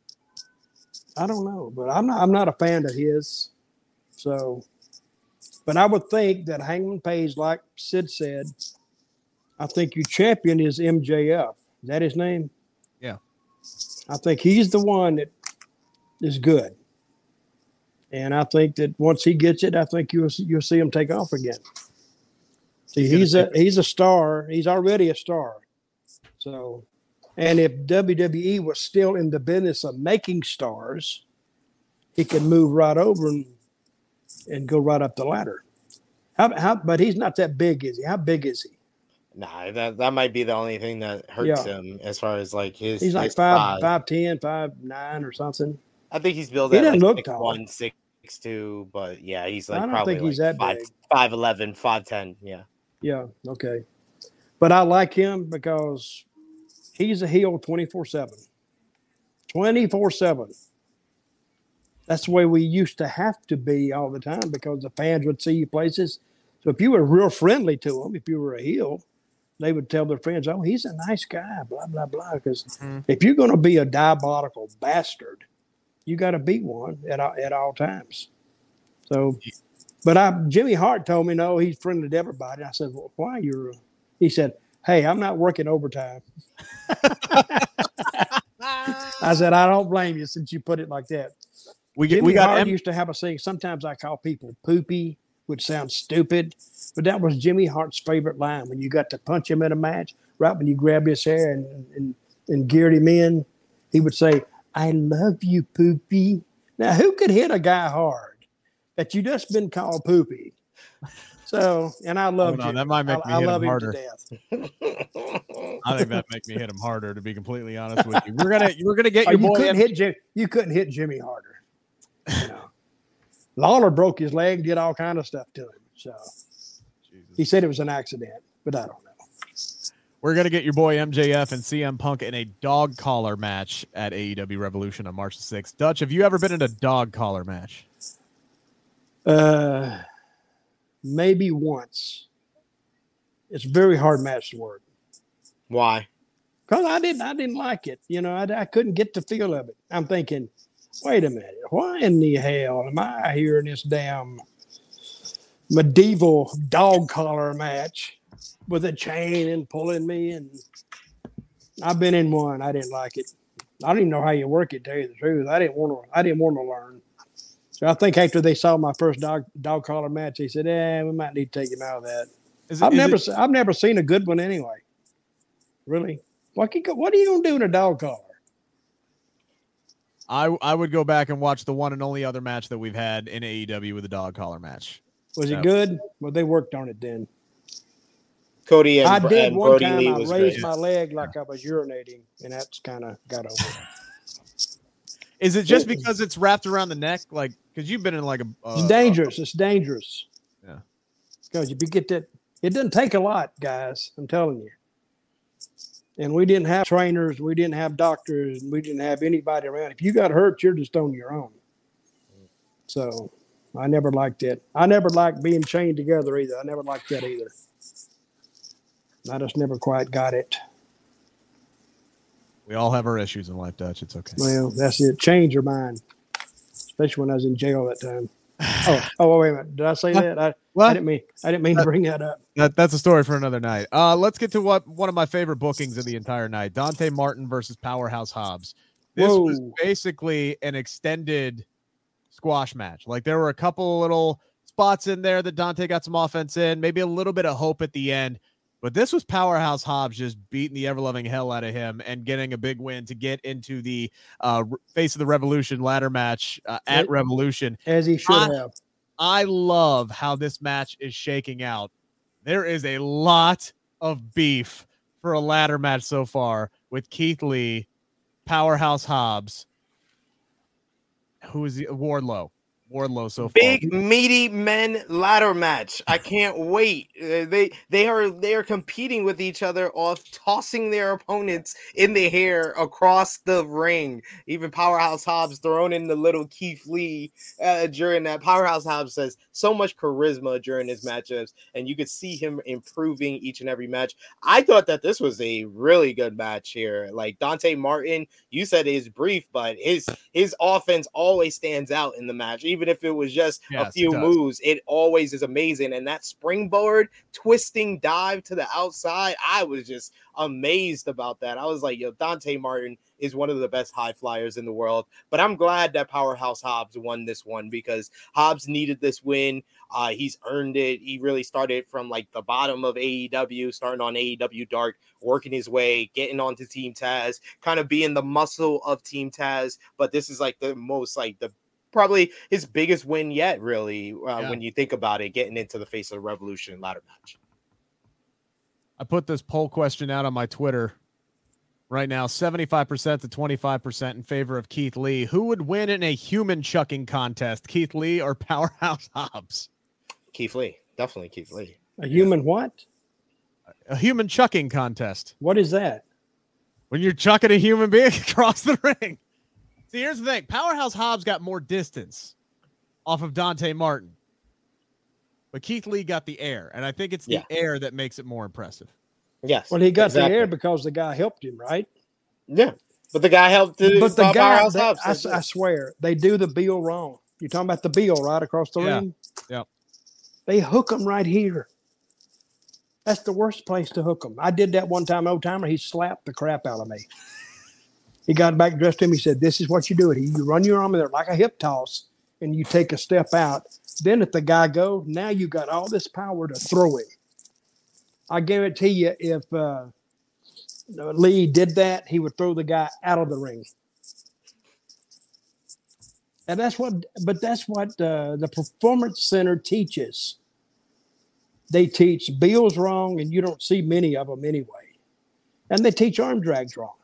I don't know, but I'm not I'm not a fan of his. So but I would think that Hangman Page, like Sid said, I think your champion is MJF. Is that his name? Yeah. I think he's the one that is good. And I think that once he gets it, I think you'll you'll see him take off again. See, he's a he's a star. He's already a star. So, and if WWE was still in the business of making stars, he could move right over and and go right up the ladder. How, how, but he's not that big, is he? How big is he? Nah, that that might be the only thing that hurts Yeah. him as far as like his. He's like his five, size. five ten, five nine, or something. I think he's built He doesn't like look tall. one, six two, but yeah, he's I like don't probably think he's like that five, big. five eleven, five ten. Yeah. Yeah, okay. But I like him because he's a heel 24 7. 24 7. That's the way we used to have to be all the time because the fans would see you places. So if you were real friendly to them, if you were a heel, they would tell their friends, oh, he's a nice guy, blah, blah, blah. Because Mhm. if you're going to be a diabolical bastard, you got to be one at, all- at all times. So, but I, Jimmy Hart told me, no, he's friendly to everybody. I said, well, why you're, he said, hey, I'm not working overtime. I said, I don't blame you since you put it like that. we get Jimmy we got Hart M- used to have a saying. Sometimes I call people poopy, which sounds stupid, but that was Jimmy Hart's favorite line when you got to punch him in a match. Right when you grabbed his hair and and, and geared him in, he would say, "I love you, poopy." Now, who could hit a guy hard that you just been called poopy? So, and I love you. that might make I, me I hit love him him harder. to death. I think that make me hit him harder. To be completely honest with you, we're gonna we're gonna get Oh, your you boy. couldn't hit Jim, you couldn't hit Jimmy harder. You know. Lawler broke his leg, did all kind of stuff to him. So he said it was an accident, but I don't know. We're gonna get your boy MJF and CM Punk in a dog collar match at AEW Revolution on March the sixth. Dutch, have you ever been in a dog collar match? Uh, maybe once. It's a very hard match to work Why? because I didn't. I didn't like it. You know, I, I couldn't get the feel of it. I'm thinking, wait a minute, why in the hell am I here in this damn medieval dog collar match with a chain and pulling me? And I've been in one. I didn't like it. I don't even know how you work it. Tell you the truth, I didn't want to. I didn't want to learn. So I think after they saw my first dog dog collar match, they said, "Eh, we might need to take him out of that." It- I've never, it- I've never seen a good one anyway. Really, what can, what are you gonna do in a dog collar? I I would go back and watch the one and only other match that we've had in AEW with a dog collar match. Was it good? Well, they worked on it then. Cody and, I did and one Brodie time. Lee I raised great. my leg like I was urinating, and that's kind of got over. Is it just because it's wrapped around the neck? Like, because you've been in like a. Uh, It's dangerous. It's dangerous. Yeah. Because if you get that, it doesn't take a lot, guys. I'm telling you. And we didn't have trainers, we didn't have doctors, and we didn't have anybody around. If you got hurt, you're just on your own. So I never liked it. I never liked being chained together either. I never liked that either. I just never quite got it. we all have our issues in life, Dutch. It's okay. Well, that's it. Change your mind, especially when I was in jail that time. Oh, oh, wait a minute. Did I say that? I, I didn't mean. I didn't mean to bring that up. That, that's a story for another night. Uh, let's get to what one of my favorite bookings of the entire night: Dante Martin versus Powerhouse Hobbs. This was basically an extended squash match. Like there were a couple little spots in there that Dante got some offense in, maybe a little bit of hope at the end. But this was Powerhouse Hobbs just beating the ever loving hell out of him and getting a big win to get into the uh, face of the Revolution ladder match uh, at Revolution. As he should I- have. I love how this match is shaking out. There is a lot of beef for a ladder match so far with Keith Lee, Powerhouse Hobbs. Who is the Wardlow? Wardlow so. Big meaty men ladder match. I can't wait. Uh, they they are they are competing with each other off tossing their opponents in the hair across the ring. Even Powerhouse Hobbs thrown in the little Keith Lee uh, during that. Powerhouse Hobbs says so much charisma during his matchups, and you could see him improving each and every match. I thought that this was a really good match here. Like Dante Martin, you said is brief, but his his offense always stands out in the match, even if it was just Yes, a few does. moves. It always is amazing. And that springboard twisting dive to the outside, I was just amazed about that. I was like, yo, Dante Martin is one of the best high flyers in the world. But I'm glad that Powerhouse Hobbs won this one because Hobbs needed this win. Uh, he's earned it. He really started from like the bottom of AEW, starting on AEW Dark, working his way, getting onto Team Taz, kind of being the muscle of Team Taz. But this is like the most like the probably his biggest win yet, really, uh, Yeah. when you think about it, getting into the face of the Revolution ladder match. I put this poll question out on my Twitter right now 75% to 25% in favor of Keith Lee. Who would win in a human chucking contest, Keith Lee or Powerhouse Hobbs? Keith Lee, definitely Keith Lee. A human what? A human chucking contest. What is that? When you're chucking a human being across the ring. See, here's the thing Powerhouse Hobbs got more distance off of Dante Martin, but Keith Lee got the air. And I think it's the Yeah. air that makes it more impressive. Yes. Well, he got exactly. the air because the guy helped him, right? Yeah, but the guy helped. The, but the guy, Powerhouse they- I, said I swear, they do the bill wrong. You're talking about the bill right across the Yeah. ring. Yep. They hook them right here. That's the worst place to hook them. I did that one time, old timer. He slapped the crap out of me. He got back dressed to him. He said, "This is what you do. It. You run your arm in there like a hip toss, and you take a step out. Then if the guy go, now you got all this power to throw him. I guarantee you, if uh, Lee did that, he would throw the guy out of the ring. And that's what, but that's what uh, the performance center teaches. They teach bills wrong, and you don't see many of them anyway. And they teach arm drags wrong.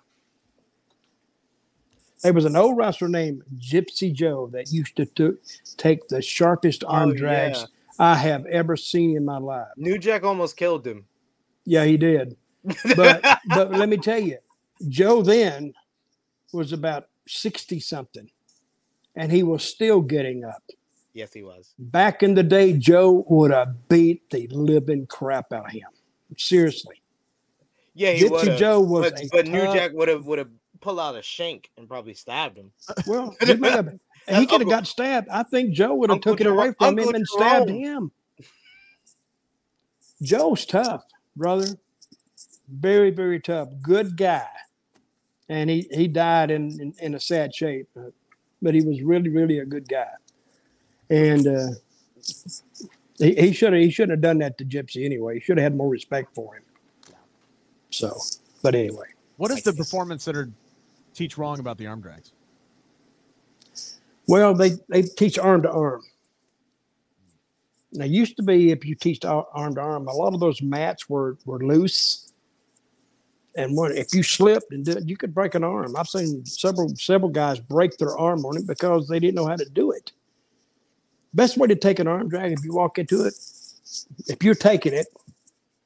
There was an old wrestler named Gypsy Joe that used to to take the sharpest arm Oh, drags yeah. I have ever seen in my life. New Jack almost killed him. Yeah, he did. But but let me tell you, Joe then was about 60 something and he was still getting up. yes, he was. Back in the day, Joe would have beat the living crap out of him. Seriously. Yeah, he Gypsy. Joe was But, but New Jack would have would have pulled out a shank and probably stabbed him. Well, he, have- he could have got stabbed. I think Joe would have took it away from Uncle him and stabbed him. Joe's tough, brother. Very, very tough. Good guy. And he, he died in, in, in a sad shape, but, but he was really, really a good guy. And uh, he, he should have he shouldn't have done that to Gypsy anyway. He should have had more respect for him. So, but anyway. What does the performance center teach wrong about the arm drags? Well, they, they teach arm to arm. Now, used to be if you teach arm to arm, a lot of those mats were, were loose. And when, if you slipped and did, you could break an arm. I've seen several several guys break their arm on it because they didn't know how to do it. Best way to take an arm drag if you walk into it, if you're taking it,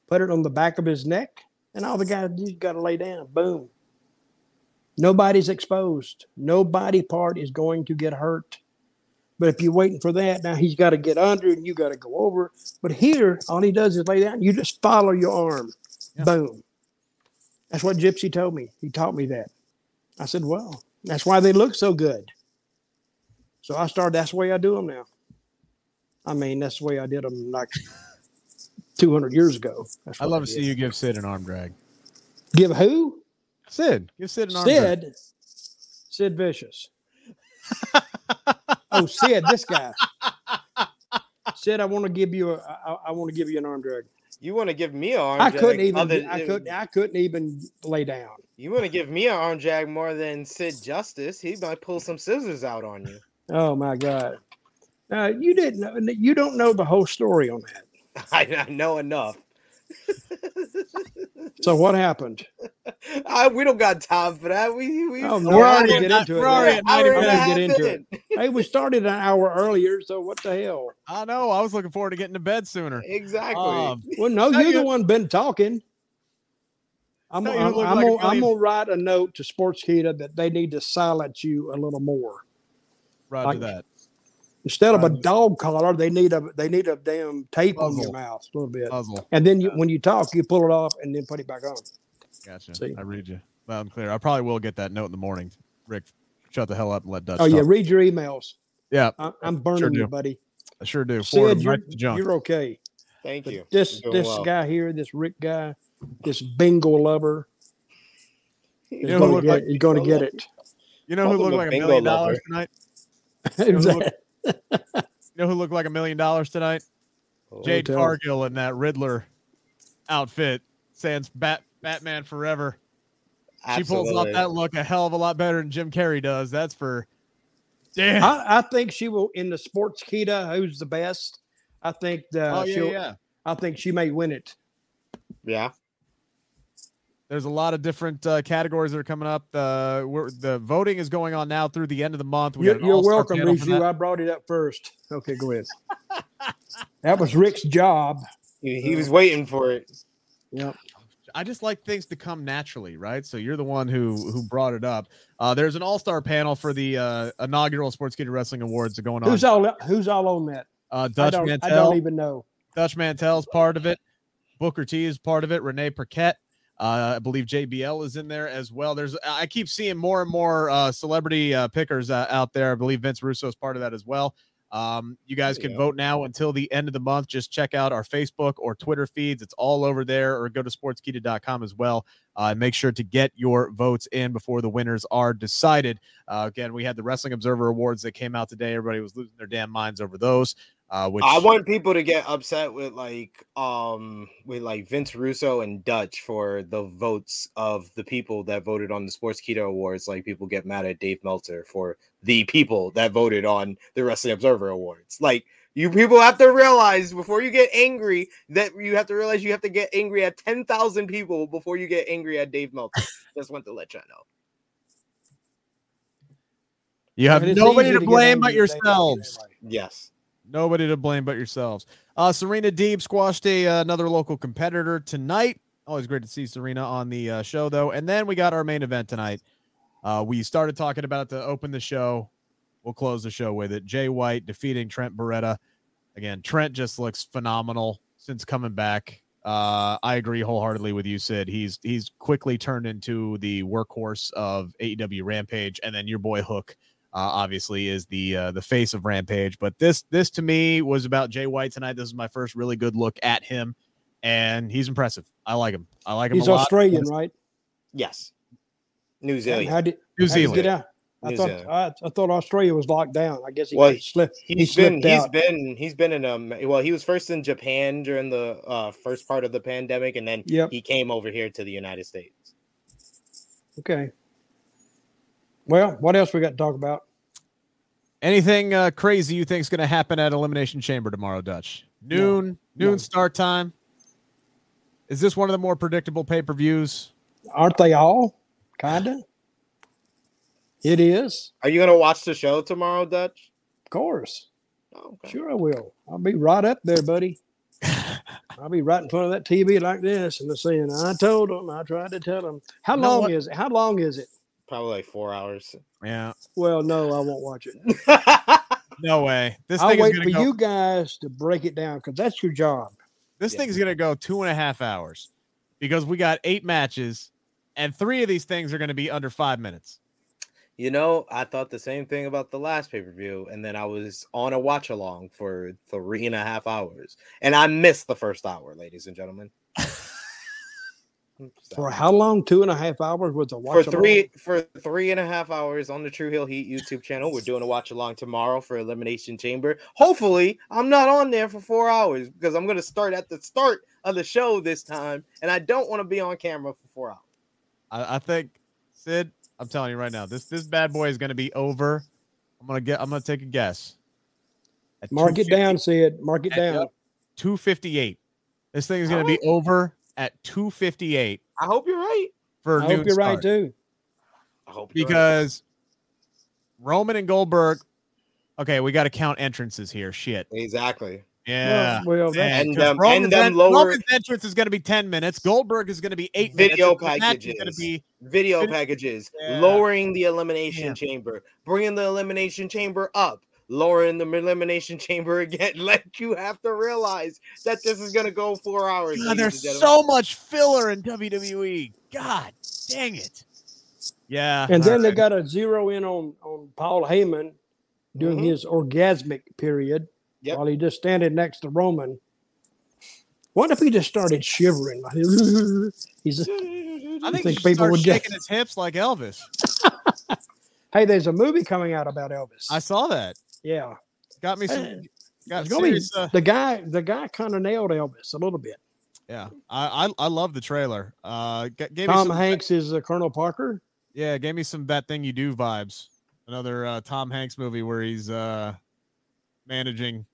put it on the back of his neck, and all the guys you got to lay down. Boom. Nobody's exposed. No body part is going to get hurt. But if you're waiting for that, now he's got to get under and you got to go over. But here, all he does is lay down. You just follow your arm. Yeah. Boom. That's what Gypsy told me. He taught me that. I said, well, that's why they look so good. So I started, that's the way I do them now. I mean, that's the way I did them like 200 years ago. I love to see you give Sid an arm drag. Give who? Sid, give Sid an arm drag. Sid. Sid Vicious. oh, Sid, this guy. Sid, I want to give you a. I, I want to give you an arm drag. You want to give me an arm I jag couldn't even. other- I couldn't. I couldn't even lay down. You want to give me an arm drag more than Sid Justice? He might pull some scissors out on you. Oh my God. Uh, you didn't. know- You don't know the whole story on that. I, I know enough. So what happened? I, we don't got time for that. We we Oh, no, We're already get into it. we're already yet. at I 90 didn't minutes. get into it. Hey, we started an hour earlier, so what the hell? I know. I was looking forward to getting to bed sooner. Exactly. Um, Well, no, you're you- the one been talking. I'm, Tell you I'm, I'm like gonna, I'm gonna write a note to Sports Sportskeeda that they need to silence you a little more. Roger Like- that. Instead of a dog collar, they need a they need a damn tape on your mouth a little bit, Puzzle. and then you, when you talk, you pull it off and then put it back on. Gotcha. See. I read you loud and clear. I probably will get that note in the morning. Rick, shut the hell up and let Dutch. Oh yeah, read your emails. yeah. I, I'm burning do. you, buddy. I sure do. Forward Sid, you're, right to junk. you're okay. Thank But you. this this well. guy here, this Rick guy, this bingo lover, You is know who going to get, like he's going to get it. You know who Call looked like a million lover. dollars tonight? exactly. You know who looked like a million dollars tonight? Jade tell. Cargill in that Riddler outfit, sans Bat Batman Forever. She pulls off that look a hell of a lot better than Jim Carrey does. That's for damn. I, I think she will in the Sportskeeda. Who's the best? I think uh, oh yeah, she'll. yeah. I think she may win it. Yeah. There's a lot of different uh, categories that are coming up. The we're, the voting is going on now through the end of the month. We You're, you're welcome, panel Rizu. I brought it up first. Okay, go ahead. that was Rick's job. He, he was waiting for it. Yep. I just like things to come naturally, right? So you're the one who who brought it up. Uh, there's an all-star panel for the uh, inaugural Sportskeeda Wrestling Awards going on. Who's all Who's all on that? uh, Dutch don't, I don't even know. Dutch Mantell's part of it. Booker T is part of it. Renee Paquette. Uh, I believe JBL is in there as well. There's I keep seeing more and more uh, celebrity uh, pickers uh, out there. I believe Vince Russo is part of that as well. Um, you guys can Yeah. vote now until the end of the month. Just check out our Facebook or Twitter feeds. It's all over there, or go to sportskeeda.com as well. Uh, and make sure to get your votes in before the winners are decided. Uh, again, we had the Wrestling Observer Awards that came out today. Everybody was losing their damn minds over those. Uh, which I want people to get upset with like um with like Vince Russo and Dutch for the votes of the people that voted on the Sportskeeda Awards. Like people get mad at Dave Meltzer for the people that voted on the Wrestling Observer Awards. Like you people have to realize before you get angry that you have to realize you have to get angry at ten thousand people before you get angry at Dave Meltzer. Just want to let you know. you have nobody to blame but angry at Dave yourselves. Yes. Nobody to blame but yourselves. Uh, Serena Deeb squashed a uh, another local competitor tonight. Always great to see Serena on the uh, show, though. And then we got our main event tonight. Uh, we started talking about to open the show. We'll close the show with it. Jay White defeating Trent Beretta. Again, Trent just looks phenomenal since coming back. Uh, I agree wholeheartedly with you, Sid. He's he's quickly turned into the workhorse of AEW Rampage, and then your boy Hook obviously is the uh, the face of Rampage. But this this to me was about Jay White tonight. This is my first really good look at him, and he's impressive. I like him. I like him. He's a lot. Australian, right? Yes. New Zealand. How did, New how did he Zealand. get out? I New thought I, I thought Australia was locked down. I guess he Well, got slipped. he He's been slipped he's out. been he's been in um well he was first in Japan during the uh first part of the pandemic and then Yep. he came over here to the United States. Okay. Well, what else we got to talk about? Anything uh, crazy you think is going to happen at Elimination Chamber tomorrow, Dutch? Noon, noon No. start time. Is this one of the more predictable pay per views? Aren't they all? Kinda. It is, Are you gonna watch the show tomorrow, Dutch? of course. Oh, okay. Sure, I will. I'll be right up there, buddy. I'll be right in front of that TV like this and saying, "I told them. I tried to tell them." How You long is it? How long is it? Probably like four hours. Yeah, Well, no, I won't watch it. no way. This I'll thing wait is for go. you guys to break it down because that's your job. This Yeah. thing is going to go two and a half hours because we got eight matches, and three of these things are going to be under five minutes. you know, I thought the same thing about the last pay per view, and then I was on a watch along for three and a half hours, and I missed the first hour, ladies and gentlemen. For how long? Two and a half hours with a for watch three for three and a half hours on the True Heel Heat YouTube channel. We're doing a watch along tomorrow for Elimination Chamber. Hopefully, I'm not on there for four hours because I'm going to start at the start of the show this time, and I don't want to be on camera for four hours. I, I think, Sid, I'm telling you right now, this this bad boy is going to be over. I'm gonna get. I'm gonna take a guess. At Mark it down, Sid. Mark it down. 258. This thing is going to be over at 258 I hope you're right. for I hope you're right start. too. I hope you're right. because Roman and Goldberg. Okay, we got to count entrances here. Shit. exactly. Yeah. Well, well, Yeah, And 'cause them- Roman's, and them en- lower- Roman's entrance is going to be 10 minutes. Goldberg is going to be eight Video minutes. and the match is going to packages. be Video Fin- packages, Yeah. lowering the elimination Yeah. chamber, bringing the elimination chamber up, lowering the elimination chamber again. Let you have to realize that this is gonna go four hours. God, there's so much filler in WWE. God dang it. Yeah. And then they got to zero in on on Paul Heyman during Mhm. his orgasmic period Yep. while he just standing next to Roman. What if he just started shivering? He's just, I think, think he people start would get- shaking his hips like Elvis. hey, there's a movie coming out about Elvis. I saw that. Yeah, Got me some. Got it's gonna be- uh, the guy the guy kind of nailed Elvis a little bit. yeah, I, I I love the trailer. Uh, g- gave me Tom some, Hanks is uh, Colonel Parker. Yeah, gave me some that thing you do vibes. Another uh, Tom Hanks movie where he's uh, managing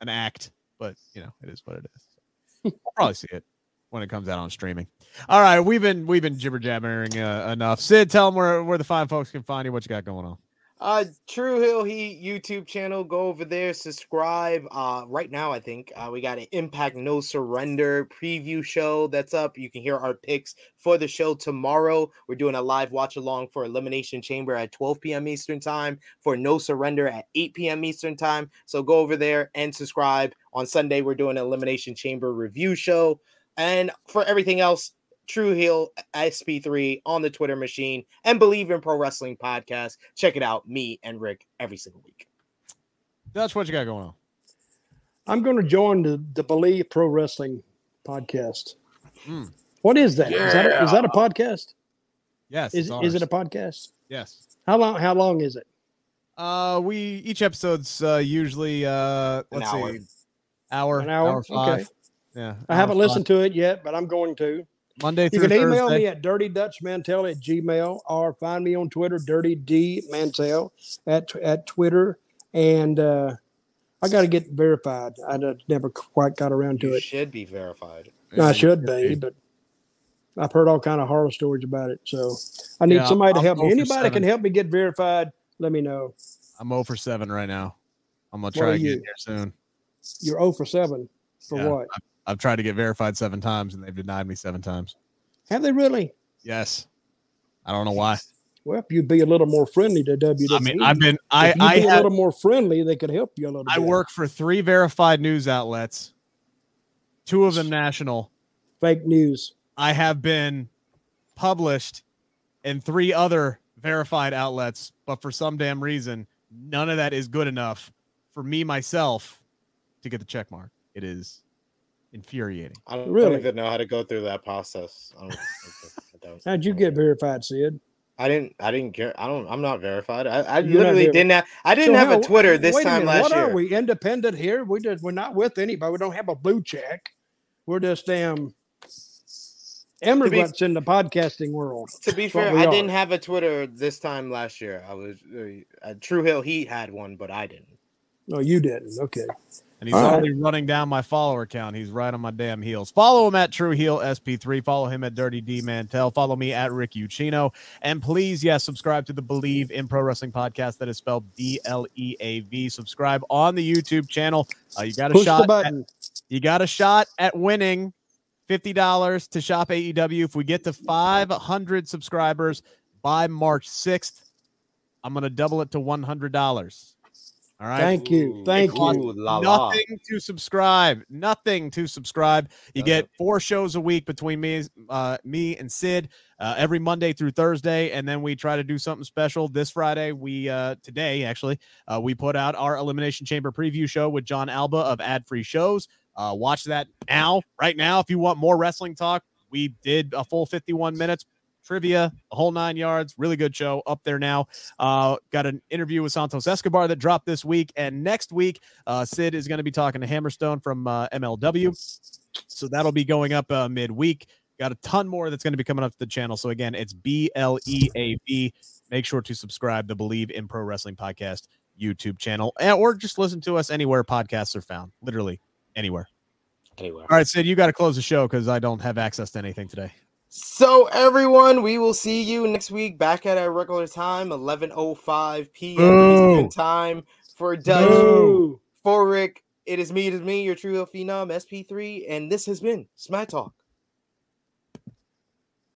an act, but you know it is what it is. I'll probably see it when it comes out on streaming. All right, we've been we've been jibber jabbering uh, enough. Sid, tell them where where the fine folks can find you. What you got going on? Uh, True Heel Heat YouTube channel. Go over there, subscribe. Uh, right now I think uh, we got an Impact No Surrender preview show that's up. You can hear our picks for the show tomorrow. We're doing a live watch along for Elimination Chamber at 12 p.m. Eastern time for No Surrender at 8 p.m. Eastern time. So go over there and subscribe. On Sunday we're doing an Elimination Chamber review show, and for everything else. True Heel SP3 on the Twitter machine and Bleav in Pro Wrestling podcast. Check it out, me and Rick every single week. That's what you got going on. I'm going to join the the Bleav Pro Wrestling podcast. Hmm. What is that? Is that a, is that a podcast? Yes, Is is it a podcast? yes? How long? How long is it? Uh, we each episode's uh, usually uh, let's hour. see, hour, An hour? five. Okay. Yeah, I haven't five. listened to it yet, but I'm going to. Monday You can email Thursday. me at dirtydutchmantel at gmail or find me on Twitter, dirty D Mantell at at Twitter. And uh, I got to get verified. I never quite got around to You it. should be verified. No, I should be, but I've heard all kind of horror stories about it. So I need Yeah, somebody to I'm help me. over Anybody can help me get verified. Let me know. I'm 0 for 7 right now. I'm gonna try are to get you? here soon. You're 0 for 7 for Yeah. what? I've tried to get verified seven times and they've denied me seven times. Have they really? Yes. I don't know why. Well, if you'd be a little more friendly to WWE. I mean, I've been I if I be a little more friendly, they could help you a little I bit. work for three verified news outlets, two of them national. fake news. I have been published in three other verified outlets, but for some damn reason, none of that is good enough for me myself to get the check mark. It is infuriating. I don't, Really? don't even know how to go through that process. I don't, I don't- How'd you get verified, Sid? I didn't. I didn't get. I don't. I'm not verified. I, I literally didn't have. I didn't So have how- a Twitter this wait time minute, last what year. What are we independent here? We just we're not with anybody. We don't have a blue check. We're just damn immigrants in the podcasting world. To be fair, I are. didn't have a Twitter this time last year. I was uh, uh, True Heel. He had one, but I didn't. No, you didn't. Okay. And he's All right. already running down my follower count. He's right on my damn heels. Follow him at True Heel SP3. Follow him at Dirty D Mantell. Follow me at Rick Ucchino. And please, yes, subscribe to the Bleav in Pro Wrestling podcast that is spelled B L E A V. Subscribe on the YouTube channel. Uh, you got a Push shot. At, you got a shot at winning fifty dollars to shop AEW. If we get to five hundred subscribers by March sixth, I'm gonna double it to one hundred dollars. All right. Thank you. Thank ooh, you. La la. Nothing to subscribe. Nothing to subscribe. You get four shows a week between me, uh, me and Sid uh, every Monday through Thursday, and then we try to do something special. This Friday, we uh, today actually uh, we put out our Elimination Chamber preview show with Jon Alba of Ad Free Shows. Uh, watch that now, right now, if you want more wrestling talk. We did a full 51 minutes trivia, a whole nine yards. Really good show up there now. Uh, got an interview with Santos Escobar that dropped this week, and next week, uh, Sid is going to be talking to Hammerstone from uh, MLW. So that'll be going up uh, midweek. Got a ton more that's going to be coming up to the channel. So again, it's B L E A V. Make sure to subscribe to Bleav in Pro Wrestling Podcast YouTube channel, or just listen to us anywhere podcasts are found. Literally anywhere. anywhere. All right, Sid, you got to close the show because I don't have access to anything today. So everyone, we will see you next week back at our regular time, 11:05 p.m. Eastern time for Dutch, for Rick. It is me, it is me, your true phenom SP3, and this has been Smack Talk.